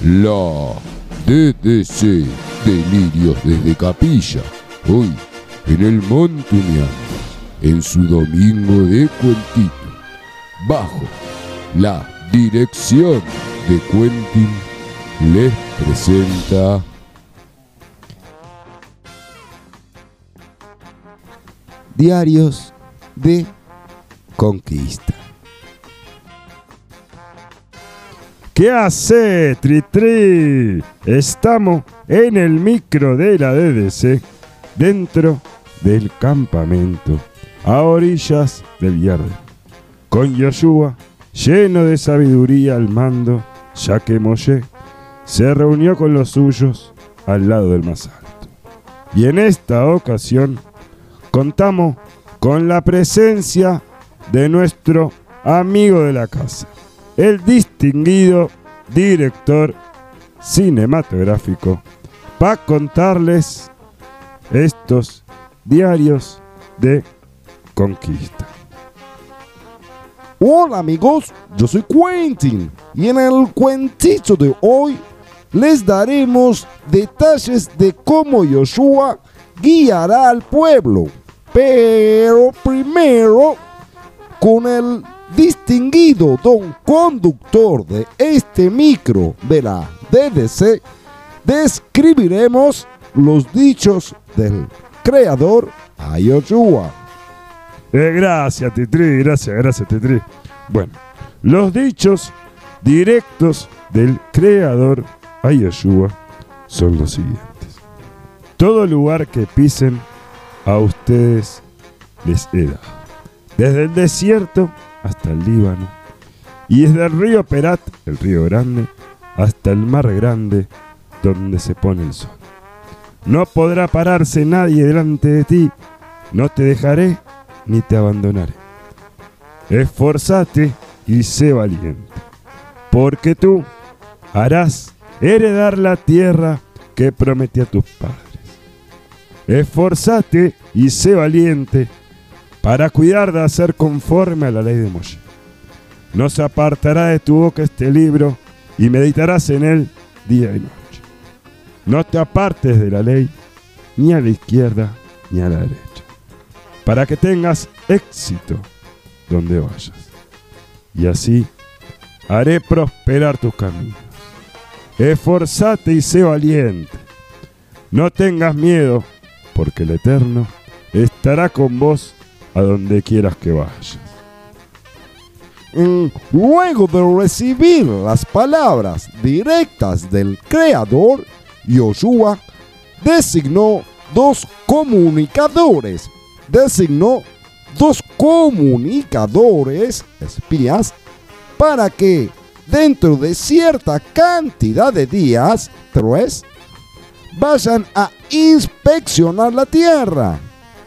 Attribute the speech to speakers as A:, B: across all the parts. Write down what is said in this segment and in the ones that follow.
A: La DDC Delirios desde Capilla, hoy en el Montumiano, en su domingo de cuentito, bajo la dirección de Quentin, les presenta
B: Diarios de Conquista.
C: ¿Qué hace, Tri Estamos en el micro de la DDC, dentro del campamento, a orillas del Yarden, con Yoshua lleno de sabiduría al mando, ya que Moshe se reunió con los suyos al lado del más alto. Y en esta ocasión contamos con la presencia de nuestro amigo de la casa, el distinguido director cinematográfico, para contarles estos diarios de conquista.
D: Hola amigos, yo soy Quentin y en el cuentito de hoy les daremos detalles de cómo Joshua guiará al pueblo. Pero primero, con el distinguido don conductor de este micro de la DDC, describiremos los dichos del creador a Joshua.
C: Eh, gracias, Titri, gracias, gracias, Titri. Bueno, los dichos directos del creador a Yeshua son los siguientes. Todo lugar que pisen a ustedes les he. Desde el desierto hasta el Líbano. Y desde el río Perat, el río grande, hasta el mar grande donde se pone el sol. No podrá pararse nadie delante de ti. No te dejaré ni te abandonaré. Esforzate y sé valiente, porque tú harás heredar la tierra que prometí a tus padres. Esforzate y sé valiente para cuidar de hacer conforme a la ley de Moshe. No se apartará de tu boca este libro y meditarás en él día y noche. No te apartes de la ley, ni a la izquierda ni a la derecha para que tengas éxito donde vayas. Y así haré prosperar tus caminos. Esforzate y sé valiente. No tengas miedo, porque el Eterno estará con vos a donde quieras que vayas.
D: Mm, Luego de recibir las palabras directas del Creador, Joshua designó dos comunicadores designó dos comunicadores espías para que dentro de cierta cantidad de días, tres, vayan a inspeccionar la tierra.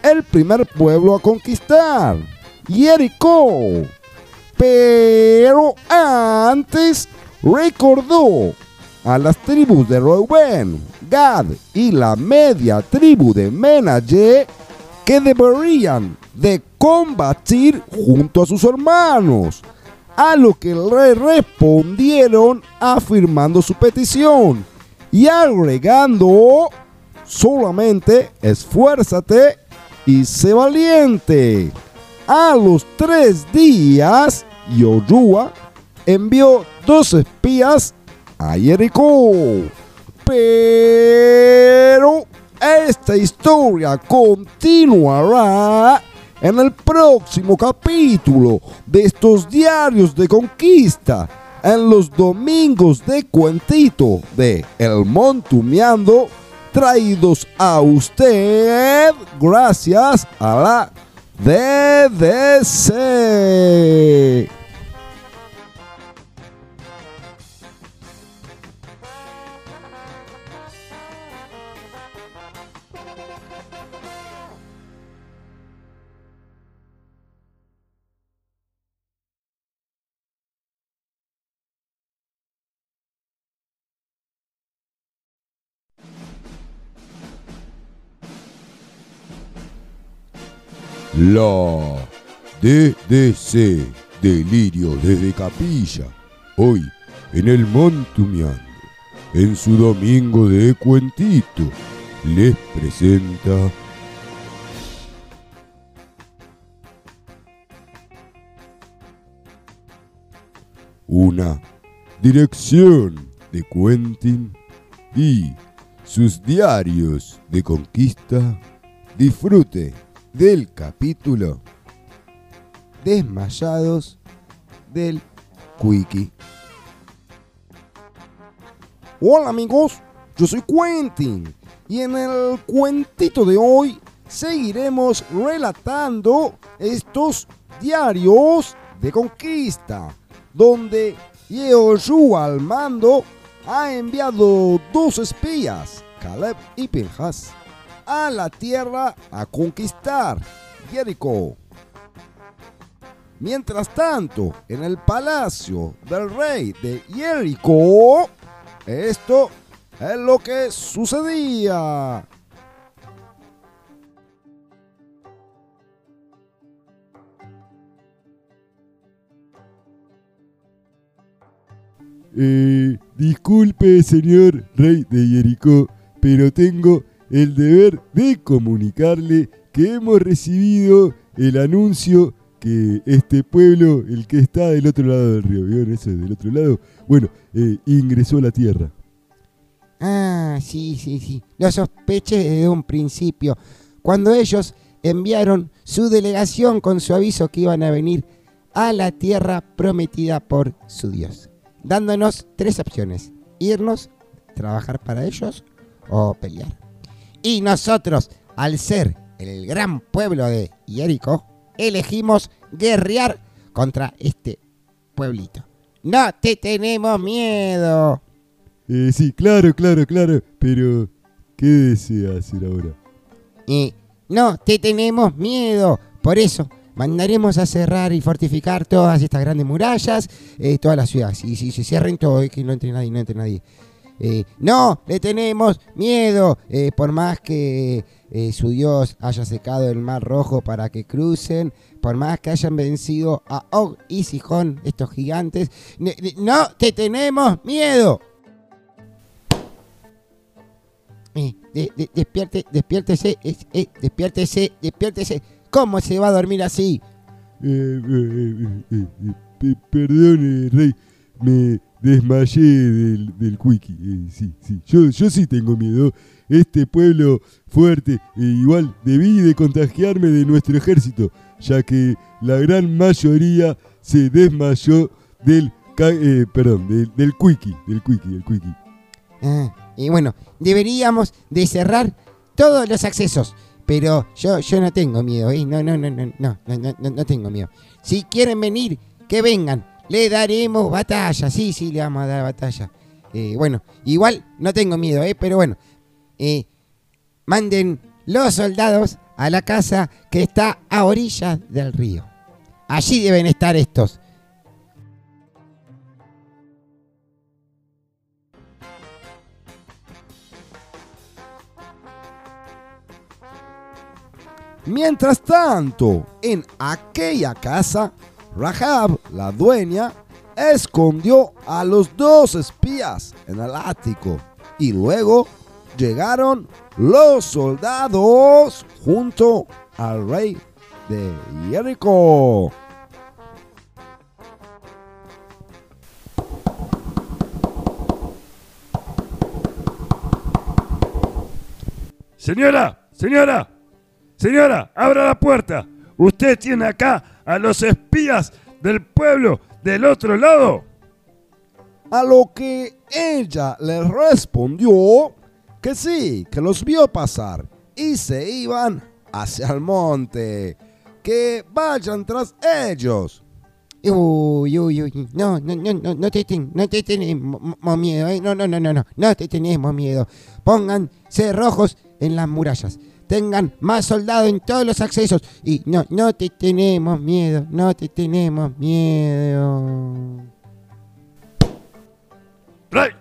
D: El primer pueblo a conquistar, Jericó. Pero antes recordó a las tribus de Reuben, Gad y la media tribu de Menashe que deberían de combatir junto a sus hermanos. A lo que rey respondieron afirmando su petición y agregando solamente esfuérzate y sé valiente. A los tres días, Yoshua envió dos espías a Jericó. Pero esta historia continuará en el próximo capítulo de estos diarios de conquista, en los domingos de cuentito de El Montumeando, traídos a usted gracias a la DDC.
A: La DDC Delirio desde Capilla, hoy en el Montumiano,
E: en su domingo de cuentito, les presenta una dirección de Quentin y sus diarios de conquista.
D: Disfrute del capítulo Desmayados del Quickie. Hola amigos, yo soy Quentin. Y en el cuentito de hoy seguiremos relatando estos diarios de conquista, donde Yehoshua al mando ha enviado dos espías, Caleb y Pinjas, a la tierra a conquistar Jericó. Mientras tanto, en el palacio del rey de Jericó, esto es lo que sucedía.
E: Eh, disculpe, señor rey de Jericó, pero tengo el deber de comunicarle que hemos recibido el anuncio que este pueblo, el que está del otro lado del río, ¿vieron eso del otro lado? Bueno, eh, ingresó a la tierra.
F: Ah, sí, sí, sí. Lo sospeché desde un principio. Cuando ellos enviaron su delegación con su aviso que iban a venir a la tierra prometida por su Dios, dándonos tres opciones. Irnos, trabajar para ellos o pelear. Y nosotros, al ser el gran pueblo de Jericho, elegimos guerrear contra este pueblito. No te tenemos miedo.
E: Eh, sí, claro, claro, claro, pero ¿qué desea hacer ahora?
F: Y no te tenemos miedo. Por eso mandaremos a cerrar y fortificar todas estas grandes murallas, eh, todas las ciudades. Y si se cierren todo, que no entre nadie, no entre nadie. Eh, no, le tenemos miedo, eh, por más que eh, su Dios haya secado el mar rojo para que crucen, por más que hayan vencido a Og y Sijón, estos gigantes, no te tenemos miedo. De- de- despierte, despiértese, es- despiértese, despiértese. ¿Cómo se va a dormir así?
E: Pe- perdone, rey, me desmayé del, del wiki. Eh, sí, sí. Yo, yo sí tengo miedo. Este pueblo fuerte, eh, igual debí de contagiarme de nuestro ejército, ya que la gran mayoría se desmayó del, eh, perdón, del, del del cuiki, del cuiki.
F: Ah, y bueno, deberíamos de cerrar todos los accesos. Pero yo, yo no tengo miedo, ¿eh? no, no, no, no, no, no, no, no tengo miedo. Si quieren venir, que vengan le daremos batalla. Sí, sí, le vamos a dar batalla. Eh, bueno, igual no tengo miedo, ¿eh? Pero bueno, eh, manden los soldados a la casa que está a orillas del río. Allí deben estar estos.
D: Mientras tanto, en aquella casa, Rahab, la dueña, escondió a los dos espías en el ático y luego llegaron los soldados junto al rey de Jericó.
C: Señora, señora, señora, abra la puerta. Usted tiene acá a los espías del pueblo del otro lado.
D: A lo que ella le respondió que sí, que los vio pasar y se iban hacia el monte, que vayan tras ellos.
F: Uy, uy, uy. No, no, no, no, no te, ten- no te tenemos miedo, ¿eh? No, no, no, no, no. No te tenemos miedo. Pónganse rojos en las murallas. Tengan más soldados en todos los accesos. Y no, no te tenemos miedo. No te tenemos miedo.
C: ¡Rey!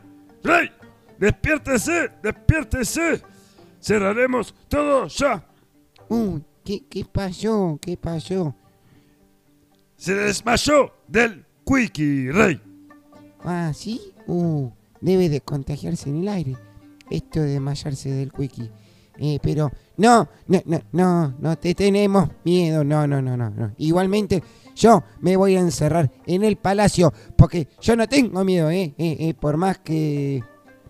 C: ¡Rey! ¡Despiértese! ¡Despiértese! Cerraremos todo ya.
F: Uy, ¿qué, qué pasó? ¿Qué pasó?
C: Se desmayó del Quickie, Rey.
F: Ah, ¿sí? Uh, debe de contagiarse en el aire. Esto de desmayarse del quickie. Eh, pero no, no, no, no, no te tenemos miedo, no, no, no, no, no. Igualmente yo me voy a encerrar en el palacio porque yo no tengo miedo, eh, eh, eh, por más que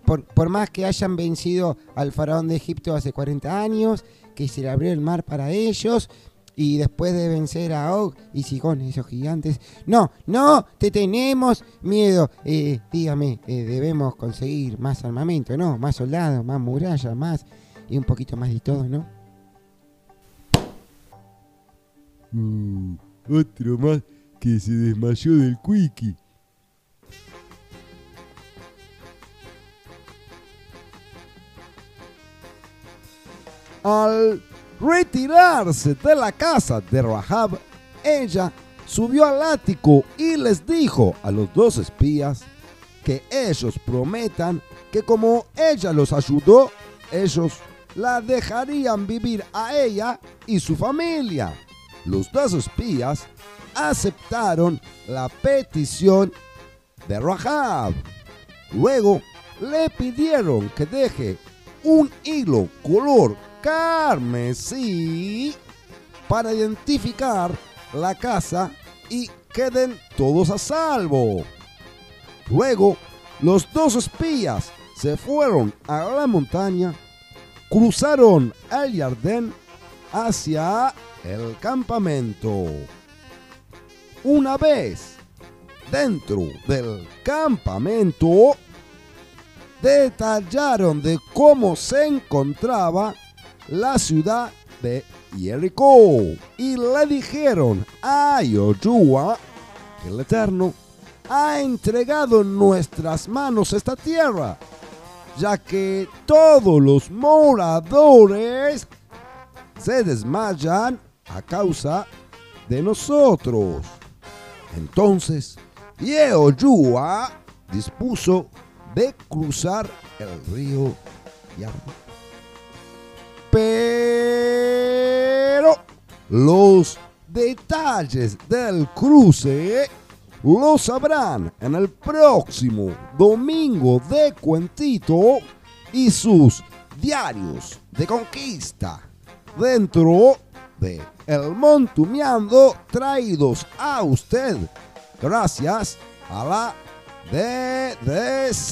F: por, por más que hayan vencido al faraón de Egipto hace 40 años, que se le abrió el mar para ellos, y después de vencer a Og y Sigón, esos gigantes. No, no, te tenemos miedo. Eh, dígame, eh, debemos conseguir más armamento, ¿no? Más soldados, más murallas, más y un poquito más de todo, ¿no?
E: Uh, otro más que se desmayó del quickie.
D: Al retirarse de la casa de Rahab, ella subió al ático y les dijo a los dos espías que ellos prometan que como ella los ayudó, ellos la dejarían vivir a ella y su familia. Los dos espías aceptaron la petición de Rahab. Luego le pidieron que deje un hilo color carmesí para identificar la casa y queden todos a salvo. Luego, los dos espías se fueron a la montaña, cruzaron el Jardín hacia el campamento. Una vez dentro del campamento, detallaron de cómo se encontraba la ciudad de Jericó y le dijeron a Yoshua el Eterno ha entregado en nuestras manos esta tierra, ya que todos los moradores se desmayan a causa de nosotros. Entonces, Yehoshua dispuso de cruzar el río. Pero los detalles del cruce los sabrán en el próximo domingo de Cuentito y sus diarios de conquista dentro de El Montumeando traídos a usted gracias a la DDC.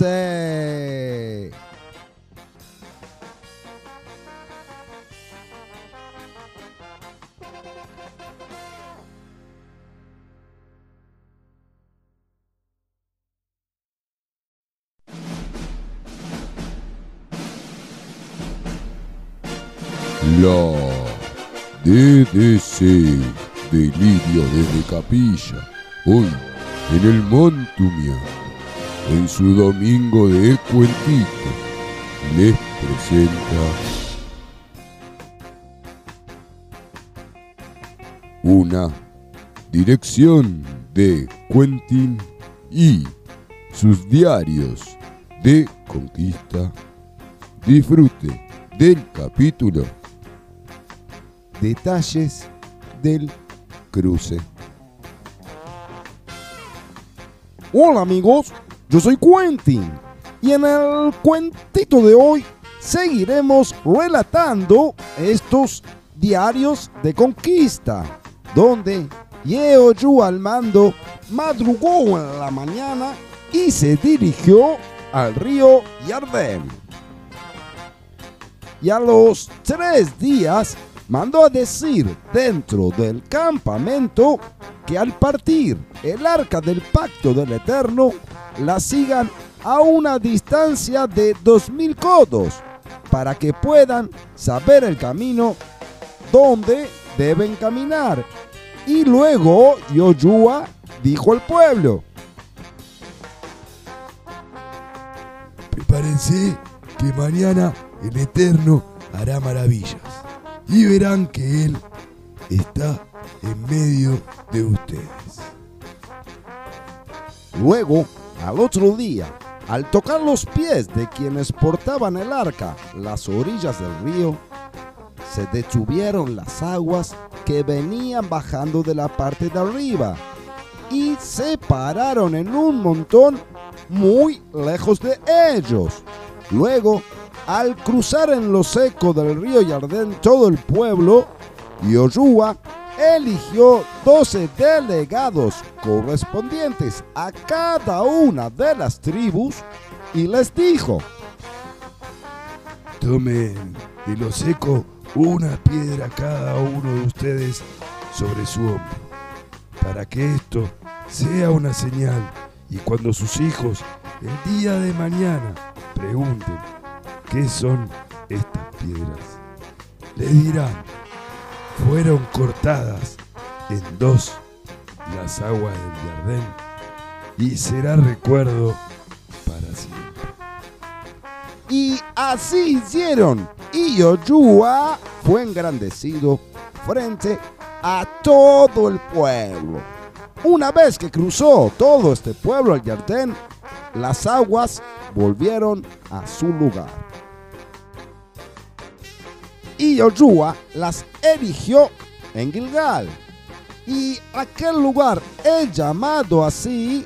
E: La DDC Delirio desde Capilla, hoy en el Montumiano, en su domingo de cuentito, les presenta una dirección de Quentin y sus diarios de conquista. Disfrute del capítulo
D: Detalles del cruce. Hola amigos, yo soy Quentin y en el cuentito de hoy seguiremos relatando estos diarios de conquista, donde Yehoshua al mando madrugó en la mañana y se dirigió al río Jardín. Y a los tres días mandó a decir dentro del campamento que al partir el arca del pacto del Eterno la sigan a una distancia de dos mil codos para que puedan saber el camino donde deben caminar. Y luego Yoshua dijo al pueblo,
E: Prepárense que mañana el Eterno hará maravillas y verán que Él está en medio de ustedes.
D: Luego, al otro día, al tocar los pies de quienes portaban el arca las orillas del río, se detuvieron las aguas que venían bajando de la parte de arriba y se pararon en un montón muy lejos de ellos. Luego, al cruzar en lo seco del río Yardén todo el pueblo, Yoshua eligió 12 delegados correspondientes a cada una de las tribus y les dijo,
C: Tomen de lo seco una piedra cada uno de ustedes sobre su hombro, para que esto sea una señal y cuando sus hijos el día de mañana pregunten qué son estas piedras, le dirán, fueron cortadas en dos las aguas del Jardín y será recuerdo para siempre.
D: Y así hicieron. Y Yoshua fue engrandecido frente a todo el pueblo. Una vez que cruzó todo este pueblo al Yardén, las aguas volvieron a su lugar. Y Yoshua las erigió en Gilgal. Y aquel lugar es llamado así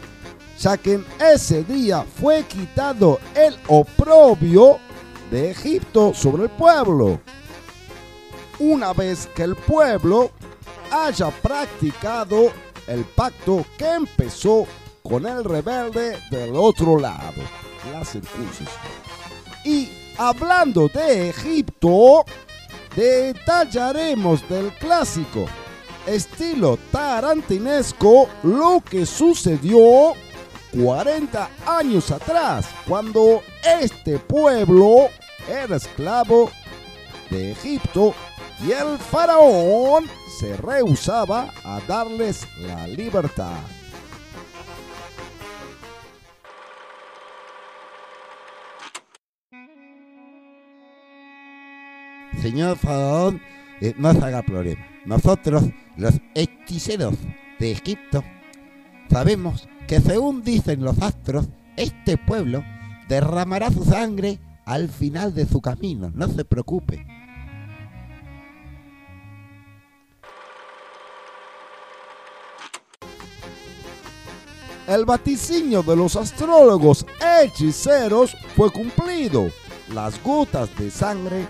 D: ya que en ese día fue quitado el oprobio de Egipto sobre el pueblo. Una vez que el pueblo haya practicado el pacto que empezó con el rebelde del otro lado, la circuncisión. Y hablando de Egipto, detallaremos del clásico estilo tarantinesco lo que sucedió 40 años atrás, cuando este pueblo era esclavo de Egipto y el faraón se rehusaba a darles la libertad.
F: Señor faraón, eh, no se haga problema. Nosotros, los hechiceros de Egipto, sabemos que según dicen los astros, este pueblo derramará su sangre al final de su camino. No se preocupe.
D: El vaticinio de los astrólogos hechiceros fue cumplido. Las gotas de sangre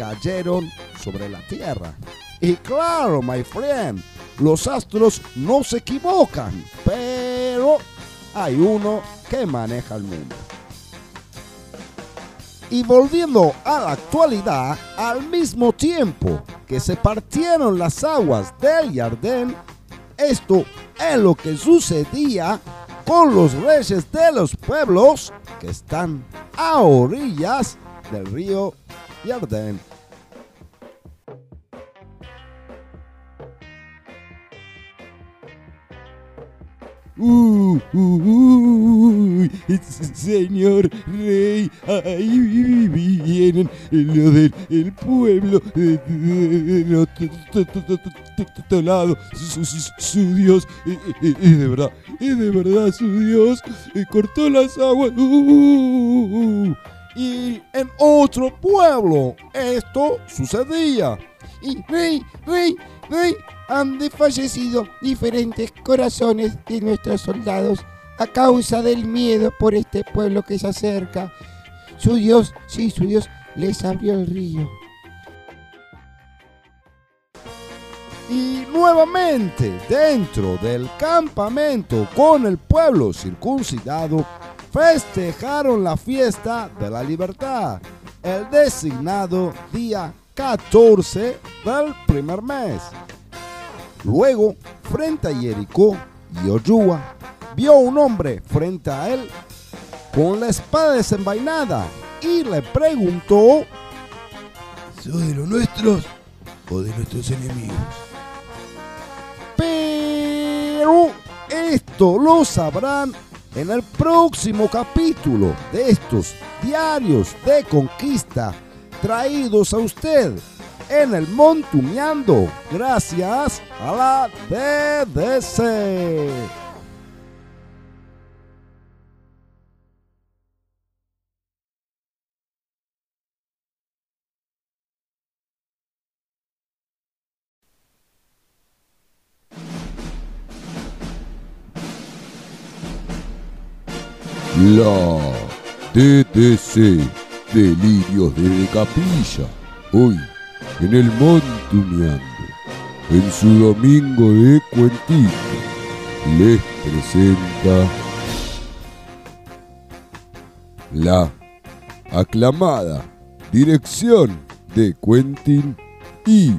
D: cayeron sobre la tierra. Y claro, my friend, los astros no se equivocan, pero hay uno que maneja el mundo. Y volviendo a la actualidad, al mismo tiempo que se partieron las aguas del Yardén, esto es lo que sucedía con los reyes de los pueblos que están a orillas del río Yardén.
E: Uh, señor rey, ahí vienen lo del el pueblo de, otro lado. Su, Dios, eh, eh, eh, de verdad, de verdad su Dios, cortó las aguas. Uh, uh, uh.
D: Y en otro pueblo esto sucedía.
F: Y rey, rey, rey, han desfallecido diferentes corazones de nuestros soldados a causa del miedo por este pueblo que se acerca. Su Dios, sí, su Dios les abrió el río.
D: Y nuevamente dentro del campamento con el pueblo circuncidado festejaron la fiesta de la libertad, el designado día 14 del primer mes. Luego, frente a Jericó, Yoshua vio un hombre frente a él con la espada desenvainada y le preguntó
E: ¿Sos de los nuestros o de nuestros enemigos?
D: Pero esto lo sabrán en el próximo capítulo de estos diarios de conquista traídos a usted en el Montumeando gracias a la DDC.
E: La TTC Delirios de Capilla, hoy en el Montumeando, en su domingo de cuentito, les presenta la aclamada dirección de Quentin y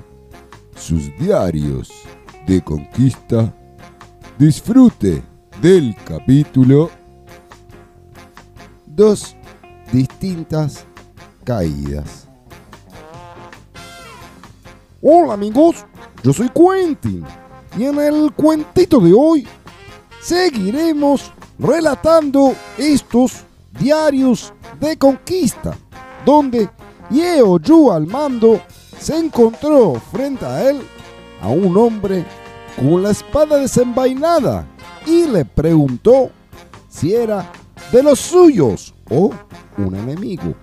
E: sus diarios de conquista. Disfrute del capítulo
D: Dos distintas caídas. Hola amigos, yo soy Quentin y en el cuentito de hoy seguiremos relatando estos diarios de conquista, donde Yeo Yu al mando se encontró frente a él a un hombre con la espada desenvainada y le preguntó si era de los suyos o un enemigo.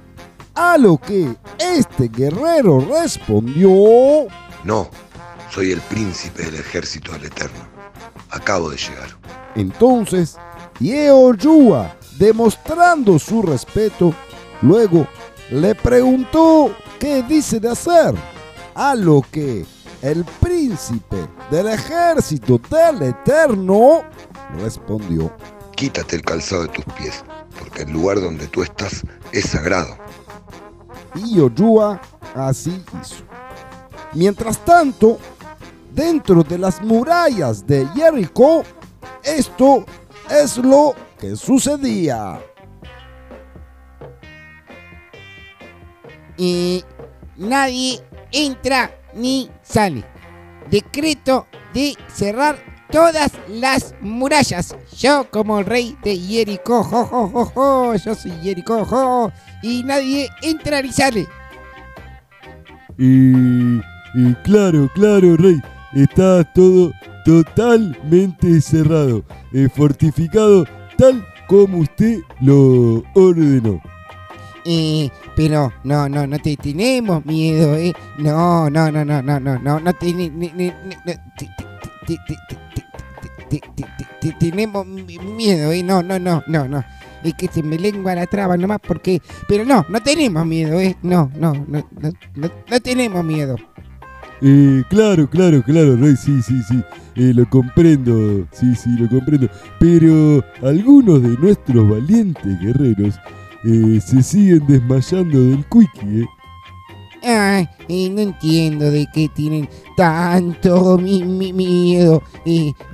D: A lo que este guerrero respondió,
G: No, soy el príncipe del ejército del Eterno. Acabo de llegar.
D: Entonces, Yeo Yua, demostrando su respeto, luego le preguntó qué dice de hacer, a lo que el príncipe del ejército del Eterno respondió,
G: Quítate el calzado de tus pies, porque el lugar donde tú estás es sagrado.
D: Y Yoyua así hizo. Mientras tanto, dentro de las murallas de Jericó, esto es lo que sucedía.
F: y nadie entra ni sale. Decreto de cerrar todas las murallas. Yo como rey de Jericó, jo, jo, jo, yo soy Jericó, jo, y nadie entra ni sale.
E: Y, y claro, claro, Rey, está todo totalmente cerrado, eh, fortificado tal como usted lo ordenó.
F: Eh, pero no, no, no te tenemos miedo, eh. No, no, no, no, no, no, no, no no, te- te- te- te- te- te- te- tenemos mi- miedo, eh. No, no, no, no, no. Es que se me lengua la traba nomás porque. Pero no, no tenemos miedo, eh. No, no, no, no, no, tenemos miedo.
E: Eh, claro, claro, claro, Rey, sí, sí, sí, eh, lo comprendo, sí, sí, lo comprendo. Pero algunos de nuestros valientes guerreros eh, se siguen desmayando del ¿eh?
F: Ay, no entiendo de qué tienen tanto mi, mi- miedo.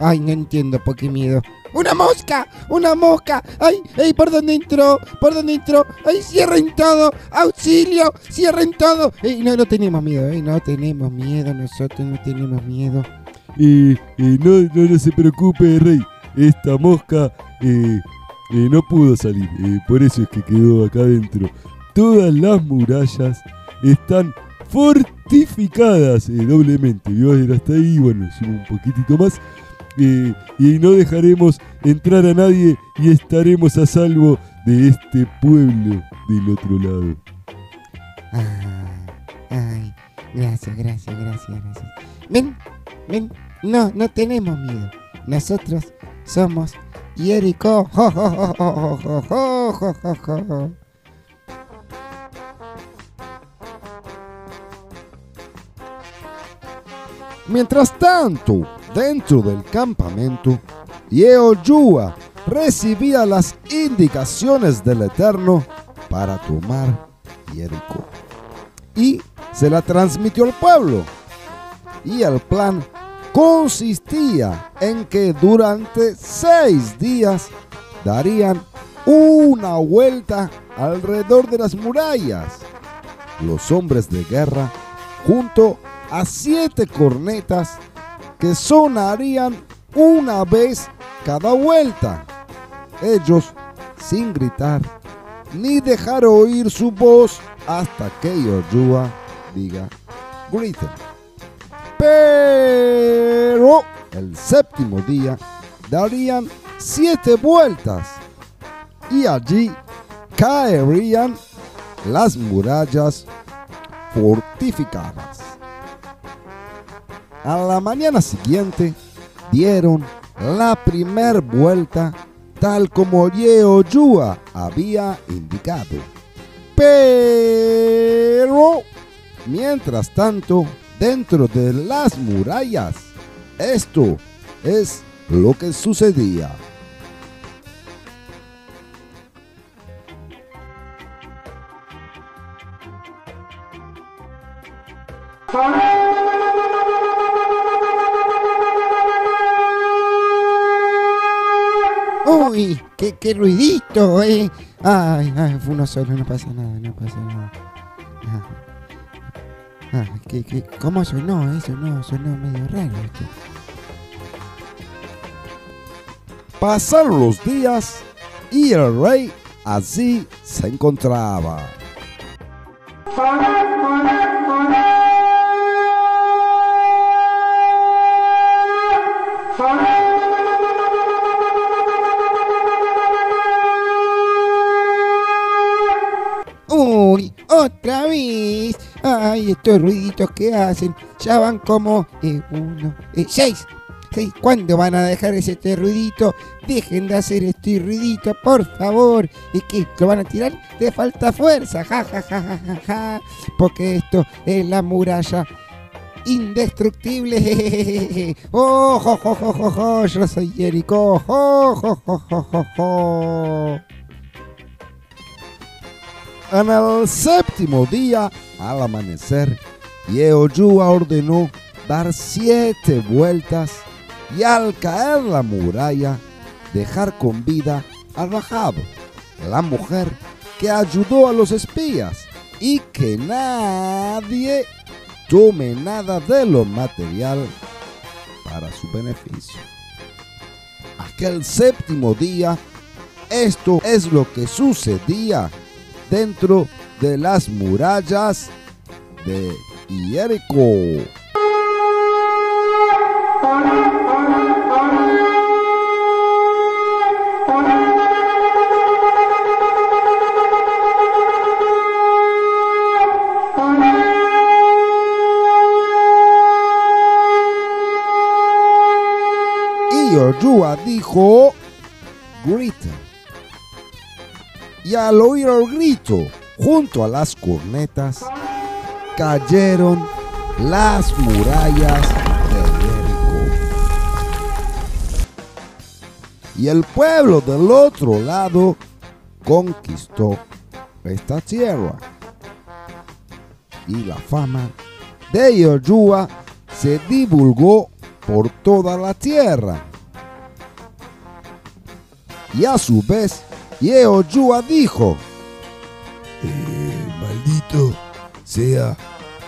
F: Ay, no entiendo por qué miedo. ¡Una mosca! ¡Una mosca! ¡Ay, ay! ¿Por dónde entró? ¿Por dónde entró? ¡Ay, cierren todo! ¡Auxilio! ¡Cierren todo! Ey, no, no tenemos miedo, no tenemos miedo, nosotros no tenemos miedo.
E: Eh, eh, no, no, no se preocupe, Rey, esta mosca eh, eh, no pudo salir, eh, por eso es que quedó acá adentro. Todas las murallas están fortificadas eh, doblemente. Vio a ver hasta ahí, bueno, subo un poquitito más. eh, y no dejaremos entrar a nadie y estaremos a salvo de este pueblo del otro lado.
F: Ah, ay, gracias, gracias, gracias, gracias. Ven, ven, no, no tenemos miedo. Nosotros somos jo, jo,
D: Mientras tanto, dentro del campamento, Yehoshua recibía las indicaciones del Eterno para tomar Jericó. Y se la transmitió al pueblo. Y el plan consistía en que durante seis días darían una vuelta alrededor de las murallas. Los hombres de guerra, junto a siete cornetas que sonarían una vez cada vuelta. Ellos, sin gritar ni dejar oír su voz hasta que Yoshua diga griten. Pero el séptimo día darían siete vueltas y allí caerían las murallas fortificadas. A la mañana siguiente dieron la primer vuelta tal como Yehoshua había indicado. Pero, mientras tanto, dentro de las murallas, esto es lo que sucedía.
F: Uy, qué, qué ruidito, eh. Ay, ay, fue uno solo, no pasa nada, no pasa nada. Ah, ah, ¿qué, qué, ¿Cómo sonó eso? No, sonó medio raro esto.
D: Pasaron los días y el rey así se encontraba.
F: Uy, otra vez. Ay, estos ruiditos que hacen. Ya van como eh, uno, eh, seis. Seis. ¿Cuándo van a dejar ese este ruidito? Dejen de hacer este ruidito, por favor. ¿Y que ¿Lo van a tirar? De falta fuerza. Ja, ja, ja, ja, ja, ja. Porque esto es la muralla indestructible. Oh, jo, jo, jo. Yo soy Jericho. Jo, jo, jo, jo, jo.
D: En el séptimo día, al amanecer, Yehoshua ordenó dar siete vueltas y al caer la muralla, dejar con vida a Rahab, la mujer que ayudó a los espías, y que nadie tome nada de lo material para su beneficio. Aquel séptimo día, esto es lo que sucedía dentro de las murallas de Jericho. Y dijo, grita. Y al oír el grito, junto a las cornetas, cayeron las murallas de Jericó. Y el pueblo del otro lado conquistó esta tierra. Y la fama de Yoshua se divulgó por toda la tierra. Y a su vez, Yehoshua dijo,
E: Eh, maldito sea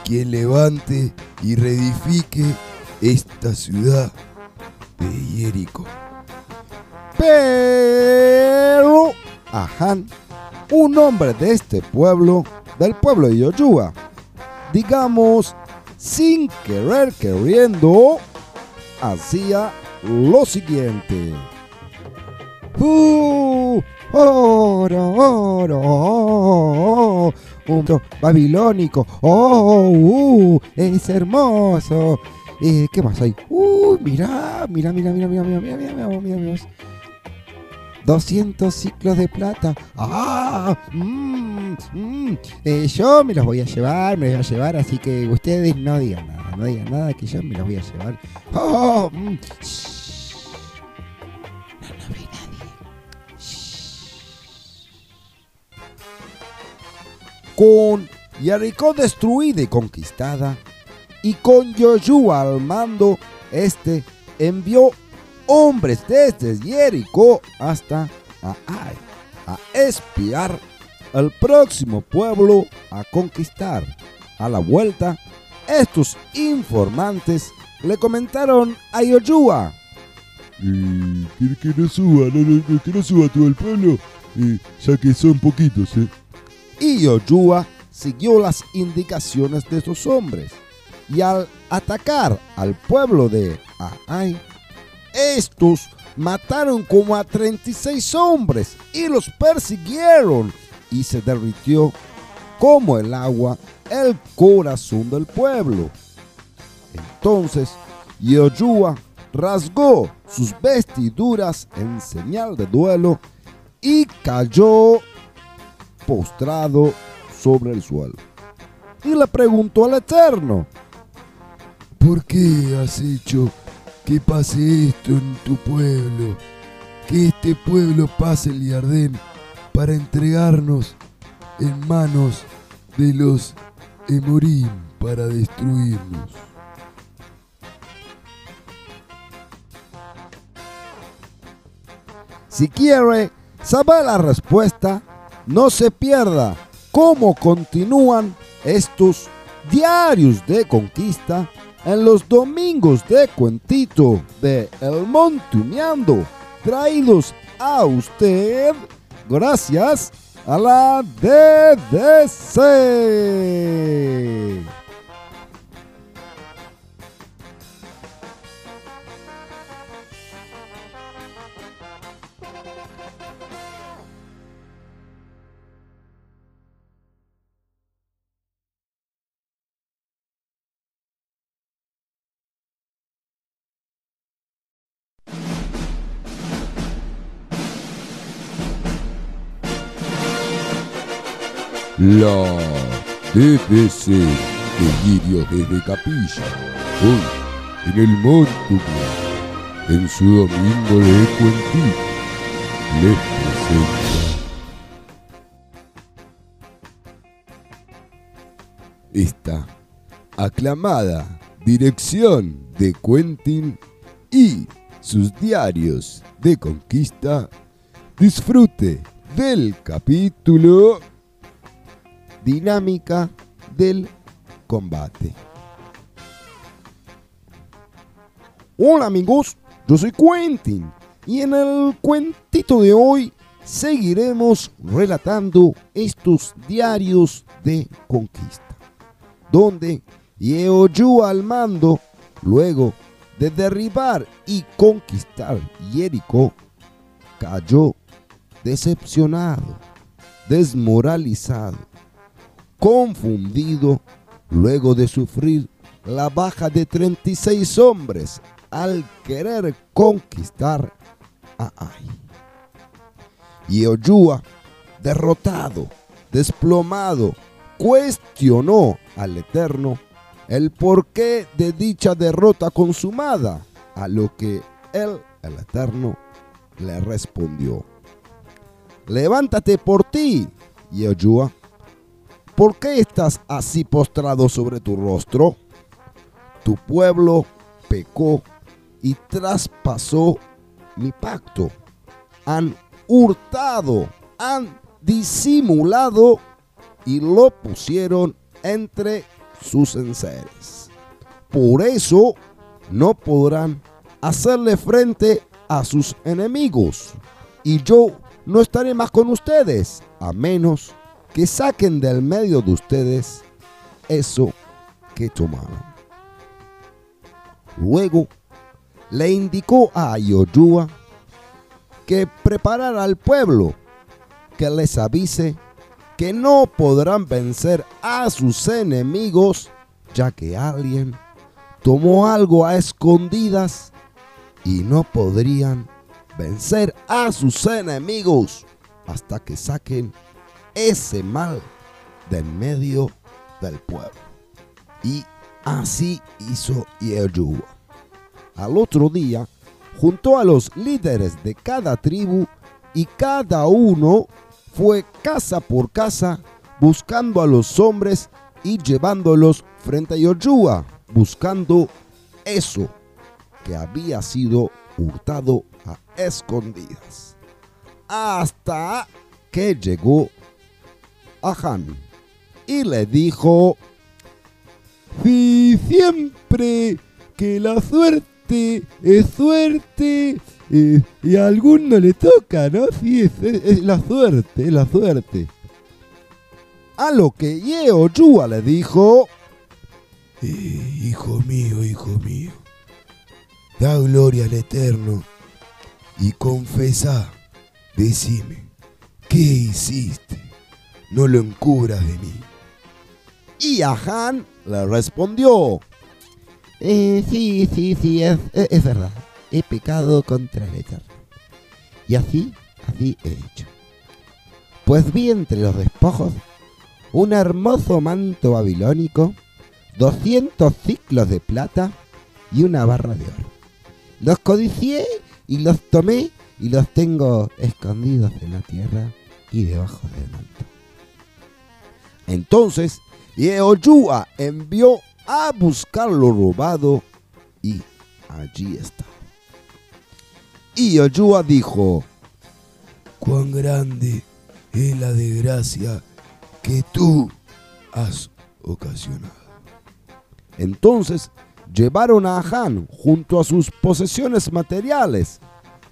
E: quien levante y reedifique esta ciudad de Jerico.
D: Pero Aján, un hombre de este pueblo, del pueblo de Yoshua, digamos, sin querer queriendo, hacía lo siguiente.
F: ¡Oro, oro! oh, babilónico. ¡Oh! uh, ¡Es hermoso! Eh, ¿Qué más hay? ¡Uh! Mirá, mirá, mirá, mirá, mirá, mirá, mirá, mirá, mirá, mirá, mirá. 200 ciclos de plata. ¡Ah! mm, mm. Eh, yo me los voy a llevar, me los voy a llevar, así que ustedes no digan nada, no digan nada, que yo me los voy a llevar. ¡Oh! mm,
D: con Jericó destruida y conquistada, y con Yoshua al mando, este envió hombres desde Jericó hasta Ai a espiar al próximo pueblo a conquistar. A la vuelta, estos informantes le comentaron a Yoshua,
E: que, no suba, no, no, que no suba todo el pueblo, ya que son poquitos, ¿eh?
D: Y Yoshua siguió las indicaciones de esos hombres. Y al atacar al pueblo de Ai, estos mataron como a 36 hombres y los persiguieron. Y se derritió como el agua el corazón del pueblo. Entonces Yoshua rasgó sus vestiduras en señal de duelo y cayó postrado sobre el suelo. Y le preguntó al Eterno,
A: ¿Por qué has hecho que pase esto en tu pueblo? Que este pueblo pase el Jardín para entregarnos en manos de los Emorim para destruirnos.
D: Si quiere saber la respuesta, no se pierda cómo continúan estos diarios de conquista en los domingos de cuentito de El Montuneando, traídos a usted gracias a la DDC.
A: La DDC Delirio desde Capilla, hoy en el Montuno, en su domingo de cuentito, les presenta esta aclamada dirección de Quentin y sus diarios de conquista. Disfrute del capítulo
D: dinámica del combate. Hola amigos, yo soy Quentin y en el cuentito de hoy seguiremos relatando estos diarios de conquista, donde Yehoyu al mando, luego de derribar y conquistar Jericó, cayó decepcionado, desmoralizado confundido luego de sufrir la baja de 36 hombres al querer conquistar a Ai. Y Oyúa, derrotado, desplomado, cuestionó al Eterno el porqué de dicha derrota consumada, a lo que él, el Eterno, le respondió. Levántate por ti, Yehoshua. ¿Por qué estás así postrado sobre tu rostro? Tu pueblo pecó y traspasó mi pacto. Han hurtado, han disimulado y lo pusieron entre sus enseres. Por eso no podrán hacerle frente a sus enemigos. Y yo no estaré más con ustedes, a menos que saquen del medio de ustedes eso que tomaron. Luego le indicó a Yoshua que preparara al pueblo, que les avise que no podrán vencer a sus enemigos, ya que alguien tomó algo a escondidas y no podrían vencer a sus enemigos hasta que saquen ese mal del medio del pueblo. Y así hizo Yehoshua. Al otro día, juntó a los líderes de cada tribu y cada uno fue casa por casa buscando a los hombres y llevándolos frente a Yoshua, buscando eso que había sido hurtado a escondidas. Hasta que llegó y le dijo,
A: Si siempre que la suerte es suerte eh, y a alguno le toca, ¿no? Sí, es, la suerte, es la suerte.
D: a lo que Yehoshua le dijo,
A: Eh, hijo mío, hijo mío, da gloria al Eterno y confesá, decime, ¿qué hiciste? No lo encubras de mí.
D: y a Han le respondió,
F: Eh, sí, sí, sí, es, es- es verdad. he pecado contra el Eterno. Y así, así he hecho. Pues vi entre los despojos un hermoso manto babilónico, 200 ciclos de plata y una barra de oro. Los codicié y los tomé y los tengo escondidos en la tierra y debajo del manto.
D: Entonces Yehoshua envió a buscar lo robado y allí estaba. Y Yehoshua dijo,
E: Cuán grande es la desgracia que tú has ocasionado.
D: Entonces llevaron a Han junto a sus posesiones materiales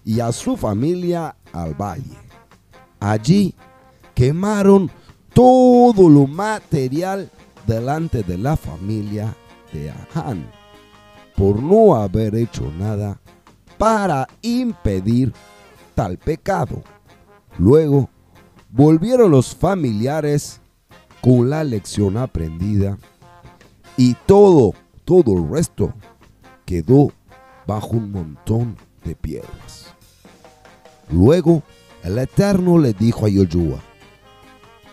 D: y a su familia al valle. Allí quemaron todo lo material delante de la familia de Han por no haber hecho nada para impedir tal pecado. Luego volvieron los familiares con la lección aprendida y todo, todo el resto quedó bajo un montón de piedras. Luego el Eterno le dijo a Yoshua,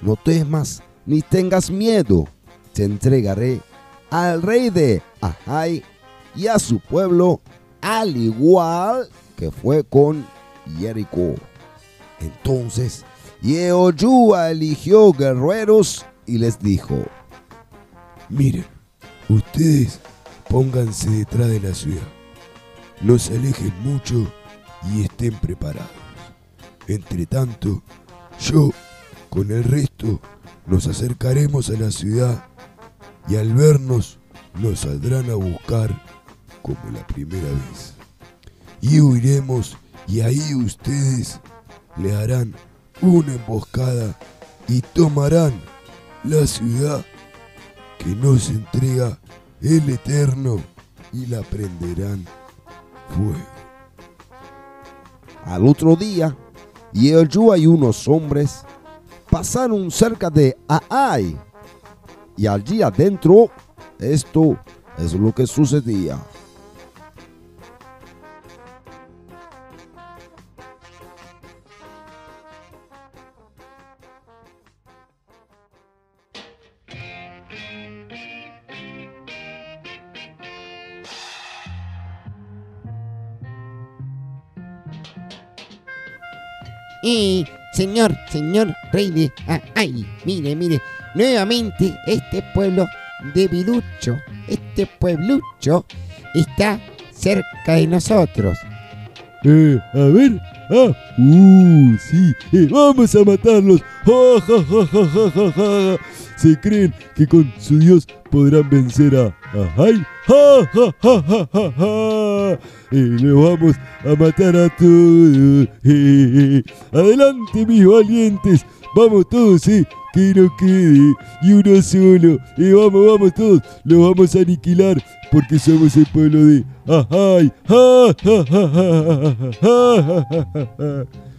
D: no temas ni tengas miedo, te entregaré al rey de Ahai y a su pueblo, al igual que fue con Jericó. Entonces Yehoshua eligió guerreros y les dijo,
E: Miren, ustedes pónganse detrás de la ciudad. No se alejen mucho y estén preparados. Entre tanto, yo, con el resto, nos acercaremos a la ciudad y al vernos nos saldrán a buscar como la primera vez. Y huiremos y ahí ustedes le harán una emboscada y tomarán la ciudad que nos entrega el Eterno y la prenderán fuego.
D: Al otro día, Yehoshua y unos hombres pasaron cerca de Ai. Y allí adentro, esto es lo que sucedía.
F: Y, señor, señor rey de... ah, ay, mire, mire, nuevamente este pueblo debilucho, este pueblucho está cerca de nosotros.
E: Eh, a ver. Ah, uh, sí. Eh, vamos a matarlos. Ja, ja, ja, ja, ja, ja, ja. Se creen que con su Dios podrán vencer a Ajay. Ja, ja, ja, ja, ja, ja. Eh, los vamos a matar a todos. Eh, eh. Adelante, mis valientes. Vamos todos, eh. Que no quede. Y uno solo. Eh, vamos, vamos todos. Los vamos a aniquilar. Porque somos el pueblo de Ajay. Ja, ja, ja, ja, ja, ja, ja, ja, ja.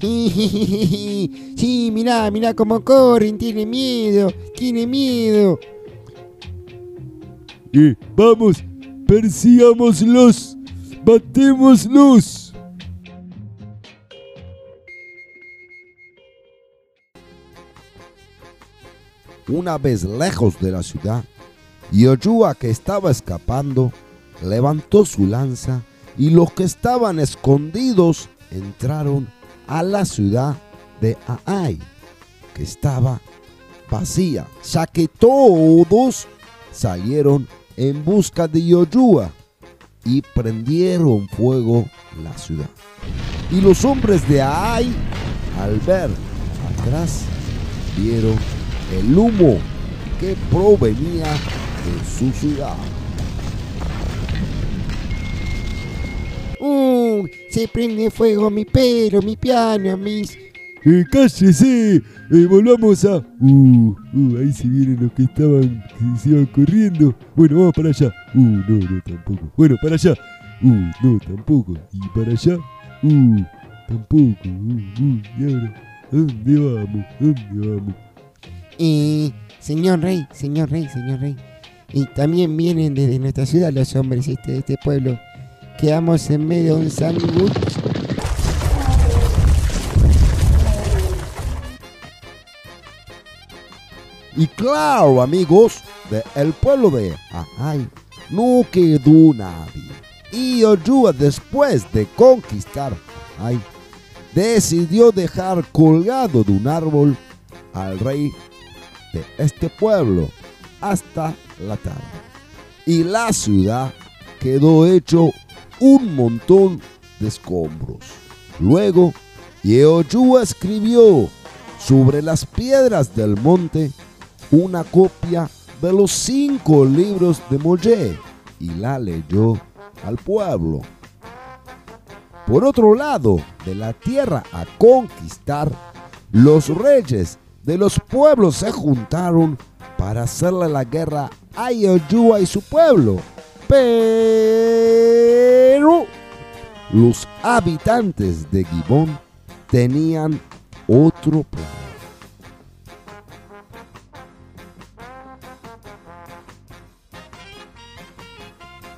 F: Sí, mirá, mirá cómo corren, tiene miedo, tiene miedo.
E: Eh, vamos, persigámoslos, matémoslos.
D: Una vez lejos de la ciudad, Yoshua que estaba escapando, levantó su lanza y los que estaban escondidos entraron a la ciudad de Ai, que estaba vacía, ya que todos salieron en busca de Yoshua y prendieron fuego la ciudad. Y los hombres de Ai, al ver atrás, vieron el humo que provenía de su ciudad.
F: Uh, se prende fuego mi pelo, mi piano, mis...
E: Eh, cállese, eh, volvamos a... Uh, uh, ahí se vienen los que estaban, se iban corriendo. Bueno, vamos para allá. Uh, no, no, tampoco. Bueno, para allá. Uh, no, tampoco. Y para allá. Uh, tampoco. Uh, uh, y ahora, ¿a dónde vamos? ¿A dónde vamos?
F: Eh, señor rey, señor rey, señor rey. Y también vienen desde nuestra ciudad los hombres este, de este pueblo. Quedamos en medio de un sándwich.
D: Y claro, amigos, de el pueblo de Ajay no quedó nadie. Y Oyua, después de conquistar Ajay, decidió dejar colgado de un árbol al rey de este pueblo hasta la tarde. Y la ciudad quedó hecho un montón de escombros. Luego, Yehoshua escribió sobre las piedras del monte una copia de los cinco libros de Moshe y la leyó al pueblo. Por otro lado, de la tierra a conquistar, los reyes de los pueblos se juntaron para hacerle la guerra a Yoshua y su pueblo. Pero los habitantes de Gibón tenían otro plan.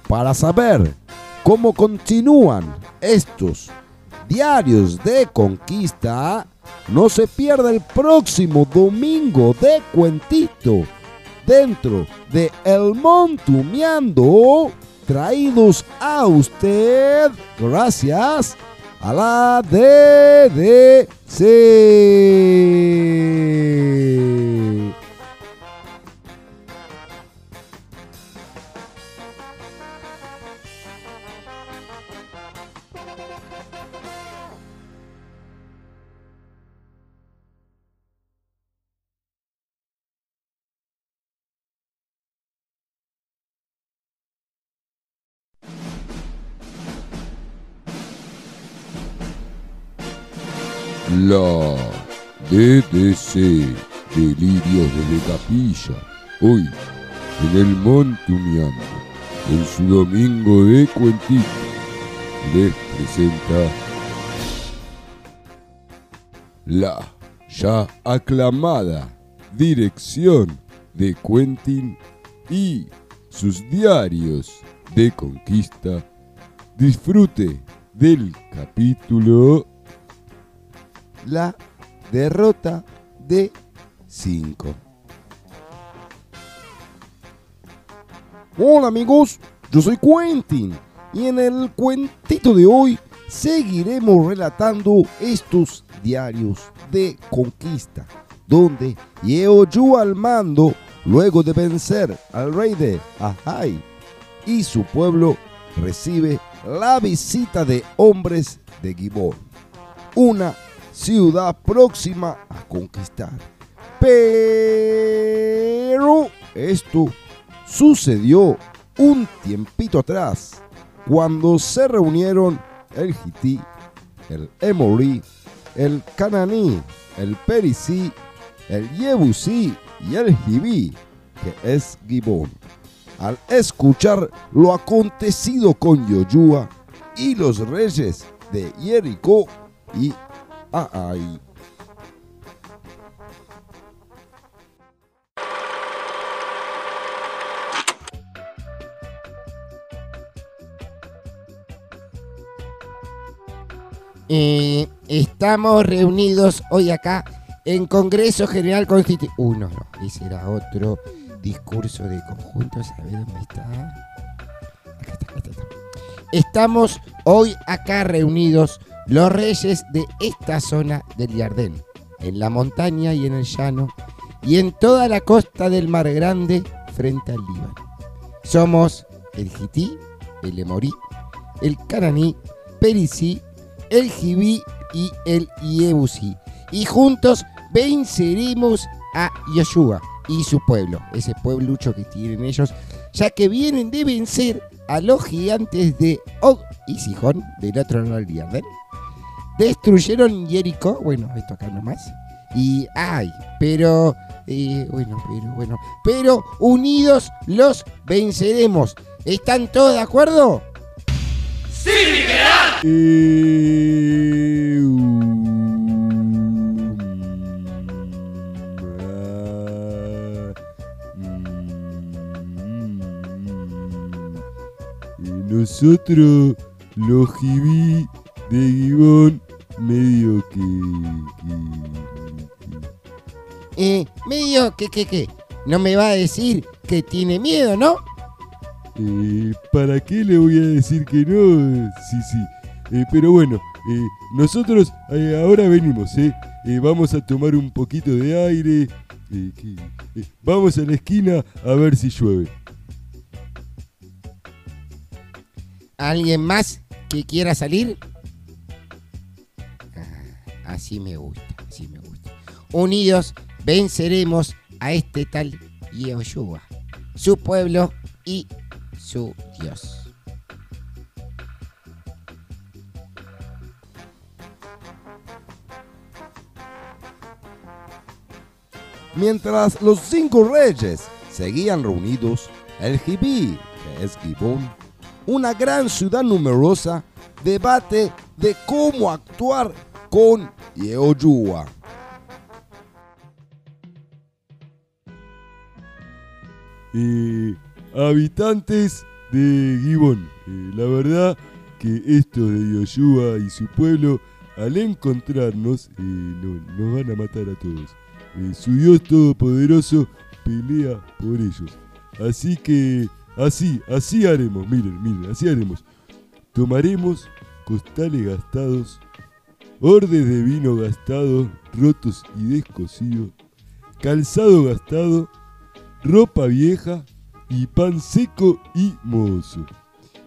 D: Para saber cómo continúan estos diarios de conquista, no se pierda el próximo domingo de Cuentito dentro de El Montumeando, traídos a usted gracias a la DDC.
E: La DDC Delirios desde Capilla, hoy en el Montumiando, en su domingo de cuentito, les presenta la ya aclamada dirección de Quentin y sus diarios de conquista. Disfrute del capítulo
D: la derrota de 5. Hola amigos, yo soy Quentin y en el cuentito de hoy seguiremos relatando estos diarios de conquista, donde Yehoyu al mando, luego de vencer al rey de Ahai y su pueblo, recibe la visita de hombres de Gibón, una ciudad próxima a conquistar. Pero esto sucedió un tiempito atrás, cuando se reunieron el Hití, el Emorí, el Cananí, el Perisí, el Yebusí y el Jibí, que es Gibón. Al escuchar lo acontecido con Yoyúa y los reyes de Jericó y Ai.
F: Eh, estamos reunidos hoy acá en Congreso General Constitucional. Uh, no, no, ese era otro discurso de conjunto. ¿Sabe dónde está, acá está. Estamos hoy acá reunidos los reyes de esta zona del Yardén, en la montaña y en el llano, y en toda la costa del Mar Grande frente al Líbano. Somos el Jití, el Emorí, el Cananí, Perisí, el Jibí y el Iebusí. Y juntos venceremos a Yoshua y su pueblo, ese pueblucho que tienen ellos, ya que vienen de vencer a los gigantes de Og y Sijón del otro lado del Yardén. Destruyeron Jericó, bueno, esto acá nomás. Y, ay, pero, eh, bueno, pero, bueno, pero unidos los venceremos. ¿Están todos de acuerdo?
E: Nosotros los jibí de Gibón medio que, que-
F: Eh, medio que, que, que. No me va a decir que tiene miedo, ¿no?
E: eh, ¿Para qué le voy a decir que no? Sí, sí. Eh, pero bueno, eh, nosotros eh, ahora venimos, ¿eh? Vamos a tomar un poquito de aire. que- vamos a la esquina a ver si llueve.
F: ¿Alguien más que quiera salir? Así me gusta, así me gusta. Unidos venceremos a este tal Yehoshua, su pueblo y su Dios.
D: Mientras los cinco reyes seguían reunidos, el Jibí, que es Gibón, una gran ciudad numerosa, debate de cómo actuar con
E: Eh, habitantes de Gibón, eh, la verdad que estos de Yoshua y su pueblo, al encontrarnos, eh, no- nos van a matar a todos. Eh, su Dios Todopoderoso pelea por ellos. Así que, así, así haremos, miren, miren, así haremos. Tomaremos costales gastados, ordes de vino gastados, rotos y descosidos, calzado gastado, ropa vieja y pan seco y mozo.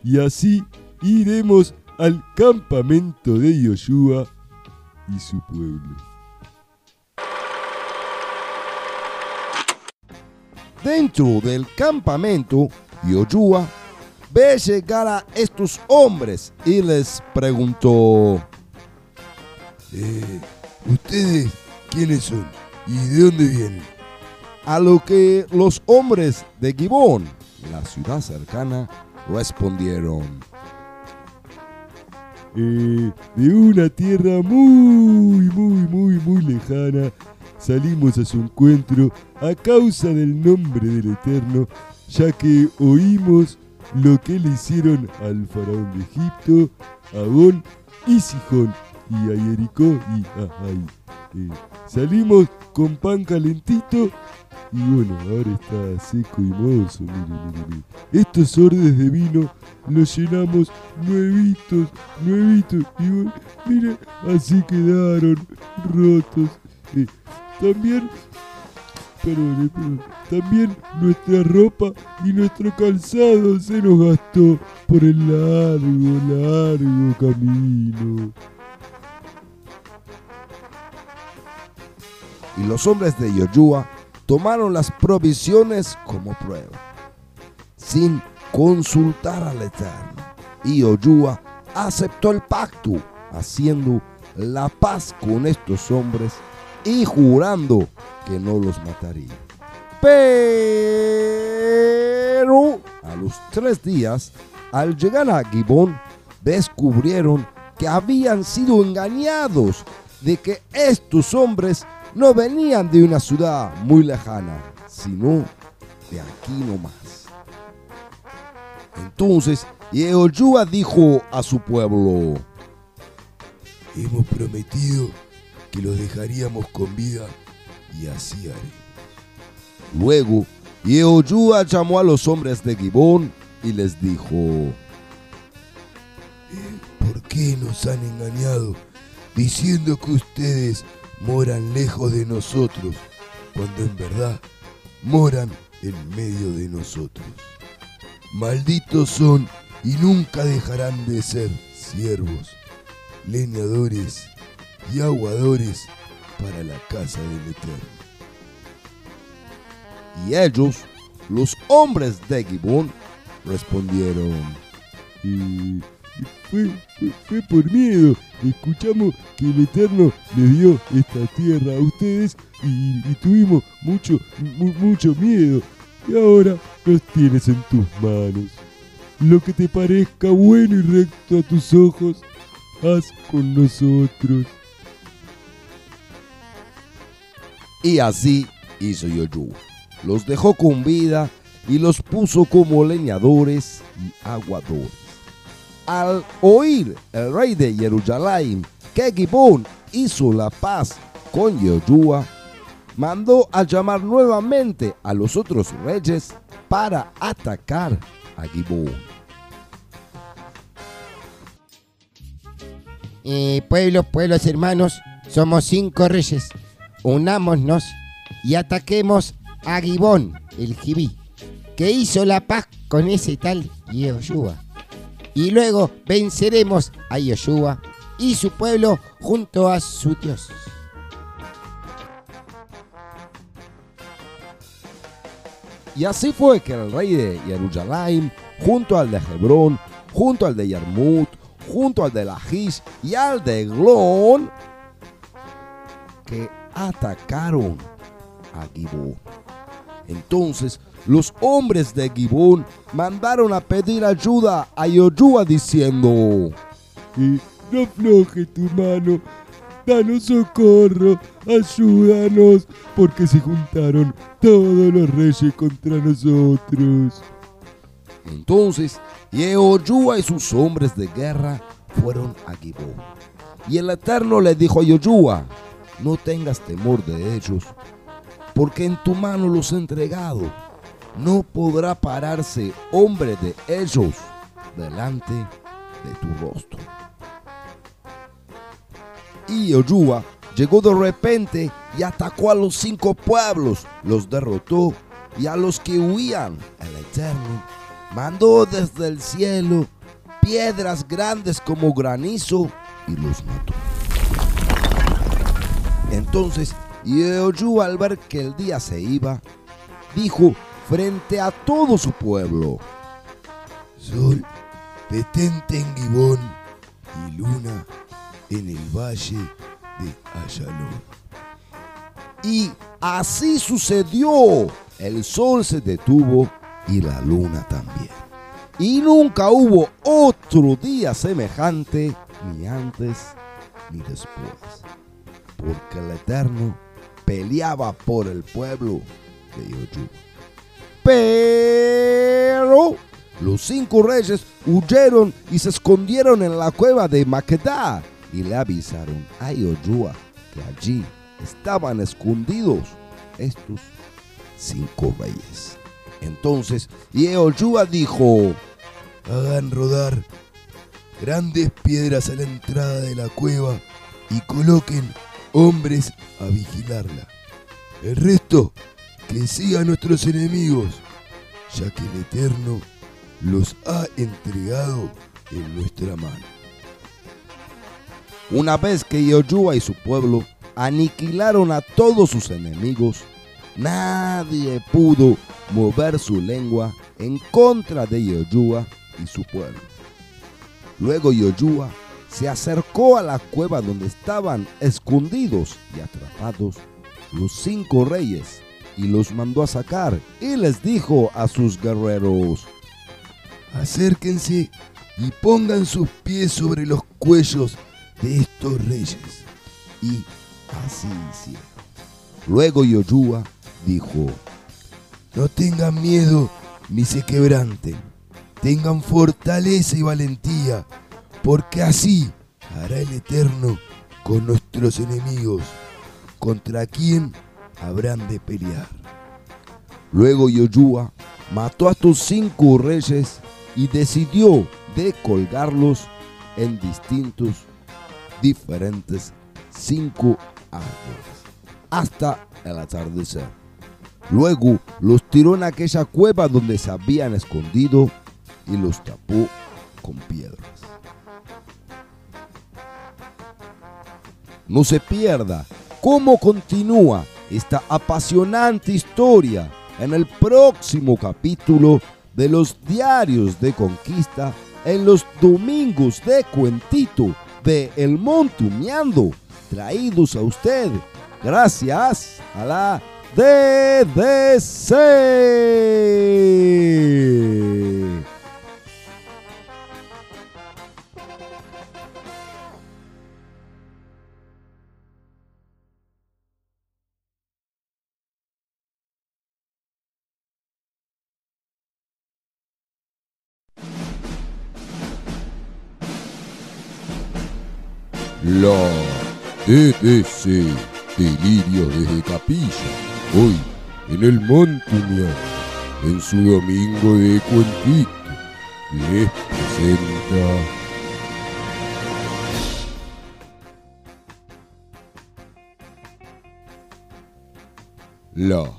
E: Y así iremos al campamento de Yoshua y su pueblo.
D: Dentro del campamento, Yoshua ve llegar a estos hombres y les preguntó,
E: Eh, ¿Ustedes quiénes son? ¿Y de dónde vienen?
D: a lo que los hombres de Gibón, la ciudad cercana, respondieron.
E: Eh, de una tierra muy, muy, muy, muy lejana, salimos a su encuentro a causa del nombre del Eterno, ya que oímos lo que le hicieron al faraón de Egipto, a Gon y Sijón, y a Jericó y a Ai. Eh, salimos con pan calentito y bueno, ahora está seco y mozo, mire, mire, mire. Estos ordes de vino los llenamos nuevitos, nuevitos. Y bueno, mire, así quedaron rotos. Eh, también, perdón, perdón, también nuestra ropa y nuestro calzado se nos gastó por el largo, largo camino.
D: Y los hombres de Yoshua tomaron las provisiones como prueba, sin consultar al Eterno. Y Yoshua aceptó el pacto, haciendo la paz con estos hombres y jurando que no los mataría. Pero a los tres días, al llegar a Gibón, descubrieron que habían sido engañados de que estos hombres no venían de una ciudad muy lejana, sino de aquí nomás. Entonces Yehoshua dijo a su pueblo,
E: Hemos prometido que los dejaríamos con vida y así haré.
D: Luego, Yehoshua llamó a los hombres de Gibón y les dijo,
E: ¿Por qué nos han engañado diciendo que ustedes moran lejos de nosotros cuando en verdad moran en medio de nosotros? Malditos son y nunca dejarán de ser siervos, leñadores y aguadores para la casa del Eterno.
D: y ellos, los hombres de Gibón, respondieron,
E: Y fue, fue, fue por miedo. Escuchamos que el Eterno le dio esta tierra a ustedes y, tuvimos mucho, mu- mucho miedo. Y ahora los tienes en tus manos. Lo que te parezca bueno y recto a tus ojos, haz con nosotros.
D: y así hizo Yoshua. Los dejó con vida y los puso como leñadores y aguadores. Al oír el rey de Jerusalén que Gibón hizo la paz con Yoshua, mandó a llamar nuevamente a los otros reyes para atacar a Gibón.
F: Eh, pueblos, pueblos hermanos, somos cinco reyes. Unámonos y ataquemos a Gibón, el Gibí, que hizo la paz con ese tal Yoshua. Y luego venceremos a Yoshua y su pueblo junto a su Dios.
D: Y así fue que el rey de Jerusalén, junto al de Hebrón, junto al de Yarmut, junto al de Lajish y al de Glón, que atacaron a Gibón. Entonces los hombres de Gibón mandaron a pedir ayuda a Yoshua diciendo,
E: no afloje tu mano, danos socorro, ayúdanos, porque se juntaron todos los reyes contra nosotros.
D: Entonces Yehoshua y sus hombres de guerra fueron a Gibón. Y el Eterno le dijo a Yoshua, no tengas temor de ellos, porque en tu mano los he entregado. No podrá pararse hombre de ellos delante de tu rostro. Y Yoshua llegó de repente y atacó a los cinco pueblos, los derrotó y a los que huían el Eterno mandó desde el cielo piedras grandes como granizo y los mató. Entonces Yehoshua al ver que el día se iba, dijo frente a todo su pueblo,
A: Sol, detente en Gibón y luna en el valle de Ayalón.
D: y así sucedió. El sol se detuvo y la luna también. Y nunca hubo otro día semejante, ni antes ni después. Porque el Eterno peleaba por el pueblo de Yoshua. Pero los cinco reyes huyeron y se escondieron en la cueva de Maquedá y le avisaron a Yoshua que allí estaban escondidos estos cinco reyes. Entonces Yehoshua dijo,
A: Hagan rodar grandes piedras a la entrada de la cueva y coloquen hombres a vigilarla. El resto, que sigan nuestros enemigos, ya que el Eterno los ha entregado en nuestra mano.
D: Una vez que Yoshua y su pueblo aniquilaron a todos sus enemigos, nadie pudo mover su lengua en contra de Yoshua y su pueblo. Luego Yoshua se acercó a la cueva donde estaban escondidos y atrapados los cinco reyes y los mandó a sacar y les dijo a sus guerreros,
A: Acérquense y pongan sus pies sobre los cuellos de estos reyes.
D: y así hicieron. Luego Yoshua dijo,
A: No tengan miedo ni se quebranten. Tengan fortaleza y valentía, porque así hará el Eterno con nuestros enemigos, contra quien habrán de pelear.
D: Luego Yoshua mató a estos cinco reyes y decidió de colgarlos en distintos, diferentes cinco árboles hasta el atardecer. Luego los tiró en aquella cueva donde se habían escondido y los tapó con piedras. No se pierda cómo continúa esta apasionante historia en el próximo capítulo de los diarios de conquista en los domingos de cuentito de El Montumeando, traídos a usted gracias a la DDC.
H: La DDC, Delirio desde Capilla, hoy en el Monte Unión, en su domingo de cuentito, les presenta... La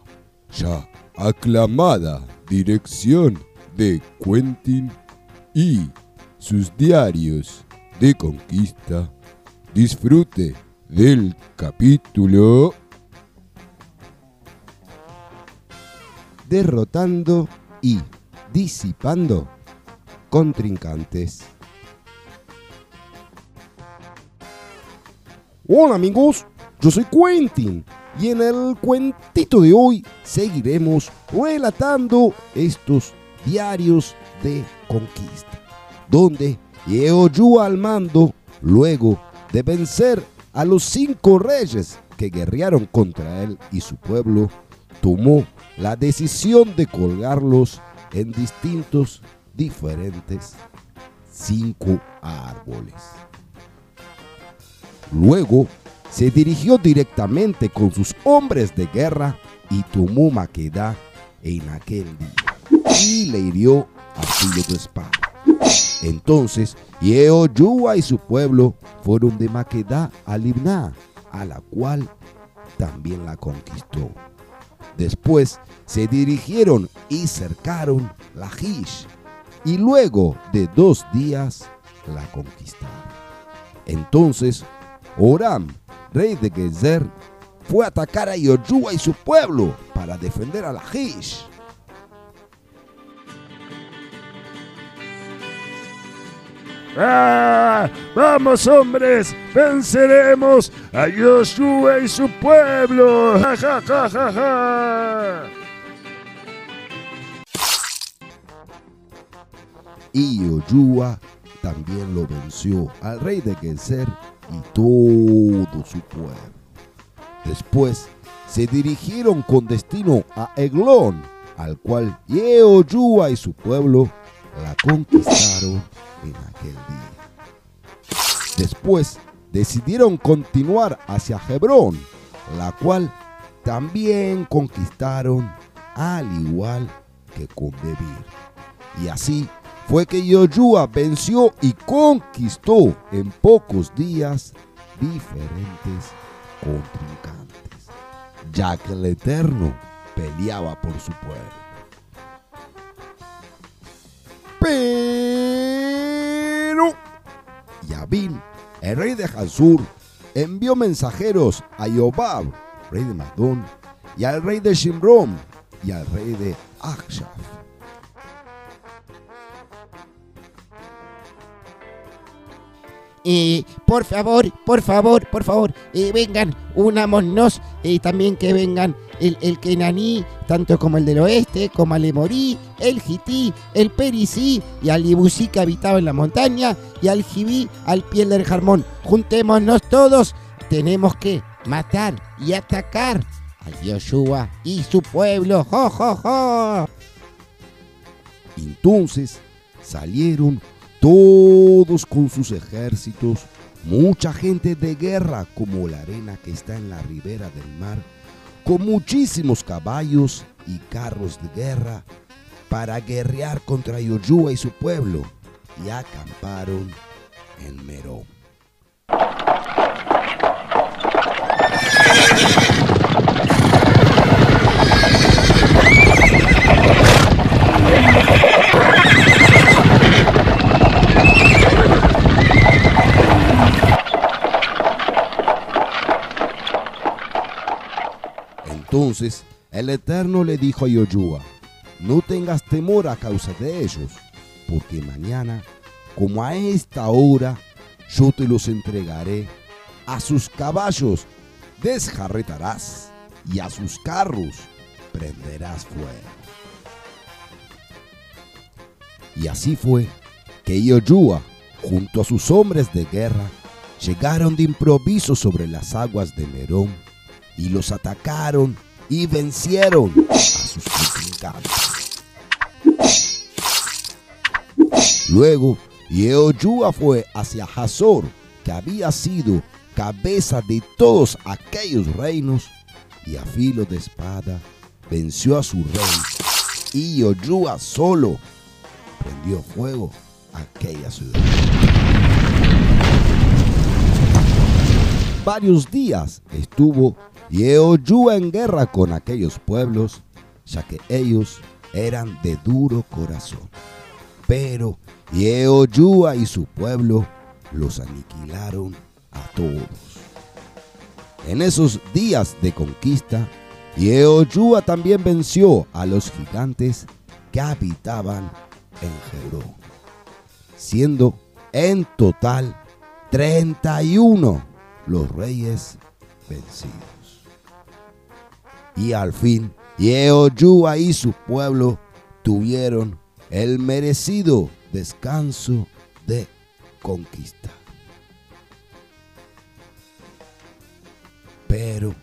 H: ya aclamada dirección de Quentin y sus diarios de conquista. Disfrute del capítulo
D: derrotando y disipando contrincantes. Hola amigos, yo soy Quentin y en el cuentito de hoy seguiremos relatando estos diarios de conquista, donde Yeoyu al mando, luego de vencer a los cinco reyes que guerrearon contra él y su pueblo, tomó la decisión de colgarlos en distintos, diferentes cinco árboles. Luego se dirigió directamente con sus hombres de guerra y tomó Maqueda en aquel día y le hirió a filo de espada. Entonces Yehoyua y su pueblo fueron de Maqueda a Libná, a la cual también la conquistó. Después se dirigieron y cercaron la Lajish y luego de dos días la conquistaron. Entonces Oram, rey de Gezer, fue a atacar a Yoyua y su pueblo para defender a Lajish.
C: ¡Ah! ¡Vamos, hombres! ¡Venceremos a Joshua y su pueblo! ¡Ja, ja, ja, ja, ja!
D: Y Yoyua también lo venció al rey de Gezer y todo su pueblo. Después se dirigieron con destino a Eglón, al cual Yehoyua y su pueblo la conquistaron en aquel día. Después decidieron continuar hacia Hebrón, la cual también conquistaron al igual que con Debir. Y así fue que Yoyua venció y conquistó en pocos días diferentes contrincantes, ya que el Eterno peleaba por su pueblo. Pero Yabin, el rey de Hazur, envió mensajeros a Yobab, rey de Madón, y al rey de Shimrom, y al rey de Akshaf.
F: Eh, por favor, por favor, por favor, eh, vengan, unámonos, y también que vengan el, el Kenaní, tanto como el del oeste, como el Emorí, el Jití, el Perisí y al Ibusí que habitaba en la montaña, y al Jibí, al piel del Jarmón. Juntémonos todos, tenemos que matar y atacar a Yoshua y su pueblo. ¡Jo, jo, jo!
D: Entonces salieron todos con sus ejércitos, mucha gente de guerra como la arena que está en la ribera del mar, con muchísimos caballos y carros de guerra para guerrear contra Yoyua y su pueblo, y acamparon en Merón. Entonces el Eterno le dijo a Yoyua, no tengas temor a causa de ellos, porque mañana, como a esta hora, yo te los entregaré. A sus caballos desjarretarás y a sus carros prenderás fuego. Y así fue que Yoyua, junto a sus hombres de guerra, llegaron de improviso sobre las aguas de Merón y los atacaron y vencieron a sus contrincantes. Luego, Yehoyua fue hacia Hazor que había sido cabeza de todos aquellos reinos, y a filo de espada venció a su rey, y Yoyúa solo prendió fuego a aquella ciudad. Varios días estuvo Yehoyúa en guerra con aquellos pueblos, ya que ellos eran de duro corazón. Pero Yehoyúa y su pueblo los aniquilaron a todos. En esos días de conquista, Yehoyúa también venció a los gigantes que habitaban en Hebrón, siendo en total 31 los reyes vencidos. Y al fin, Yehoyúa y su pueblo tuvieron el merecido descanso de conquista. Pero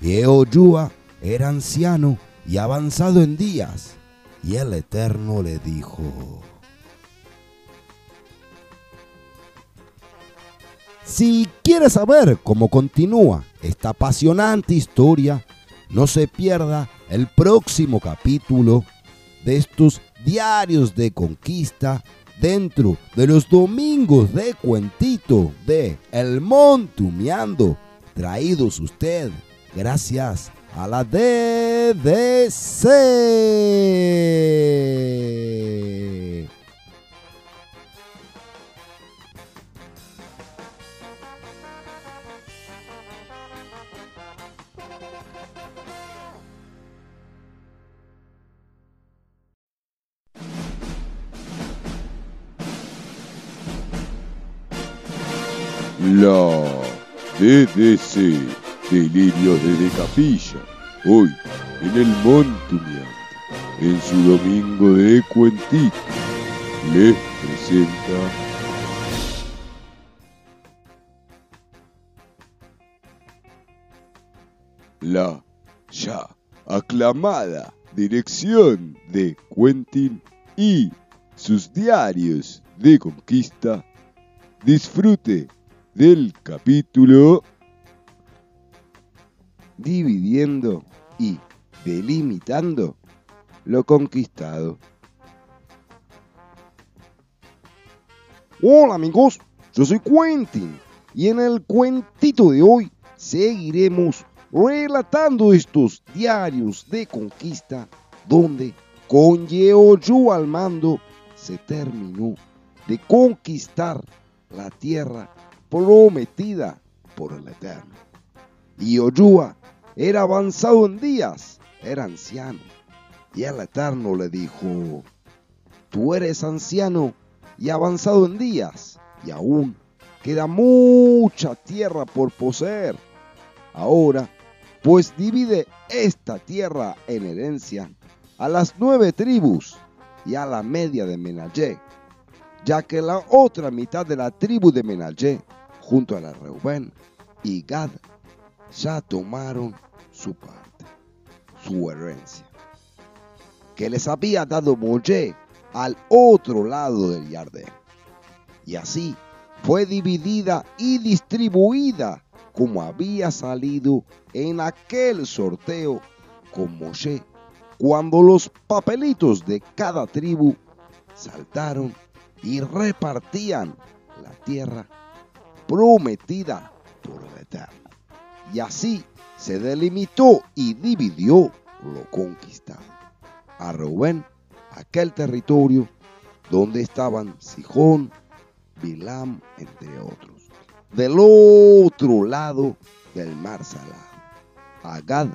D: Yehoyúa era anciano y avanzado en días, y el Eterno le dijo, Si quieres saber cómo continúa esta apasionante historia, no se pierda el próximo capítulo de estos diarios de conquista dentro de los domingos de cuentito de El Montumeando, traídos usted gracias a la DDC.
E: La DDC, Delirio desde Capilla, hoy en el Montumiante, en su domingo de cuentito, les presenta la ya aclamada dirección de Quentin y sus diarios de conquista. Disfrute del capítulo
D: dividiendo y delimitando lo conquistado. Hola amigos, yo soy Quentin y en el cuentito de hoy seguiremos relatando estos diarios de conquista donde con Yehoyu al mando se terminó de conquistar la tierra prometida por el Eterno. Y Oyúa era avanzado en días, era anciano. Y el Eterno le dijo, tú eres anciano y avanzado en días, y aún queda mucha tierra por poseer. Ahora, pues divide esta tierra en herencia a las nueve tribus y a la media de Menallé, ya que la otra mitad de la tribu de Menallé, junto a la Reubén y Gad, ya tomaron su parte, su herencia, que les había dado Mollé al otro lado del Jardín. Y así fue dividida y distribuida como había salido en aquel sorteo con Moshe, cuando los papelitos de cada tribu saltaron y repartían la tierra prometida por el Eterno. Y así se delimitó y dividió lo conquistado. A Rubén, aquel territorio donde estaban Sijón, Bilam, entre otros. Del otro lado del mar Salado. A Gad,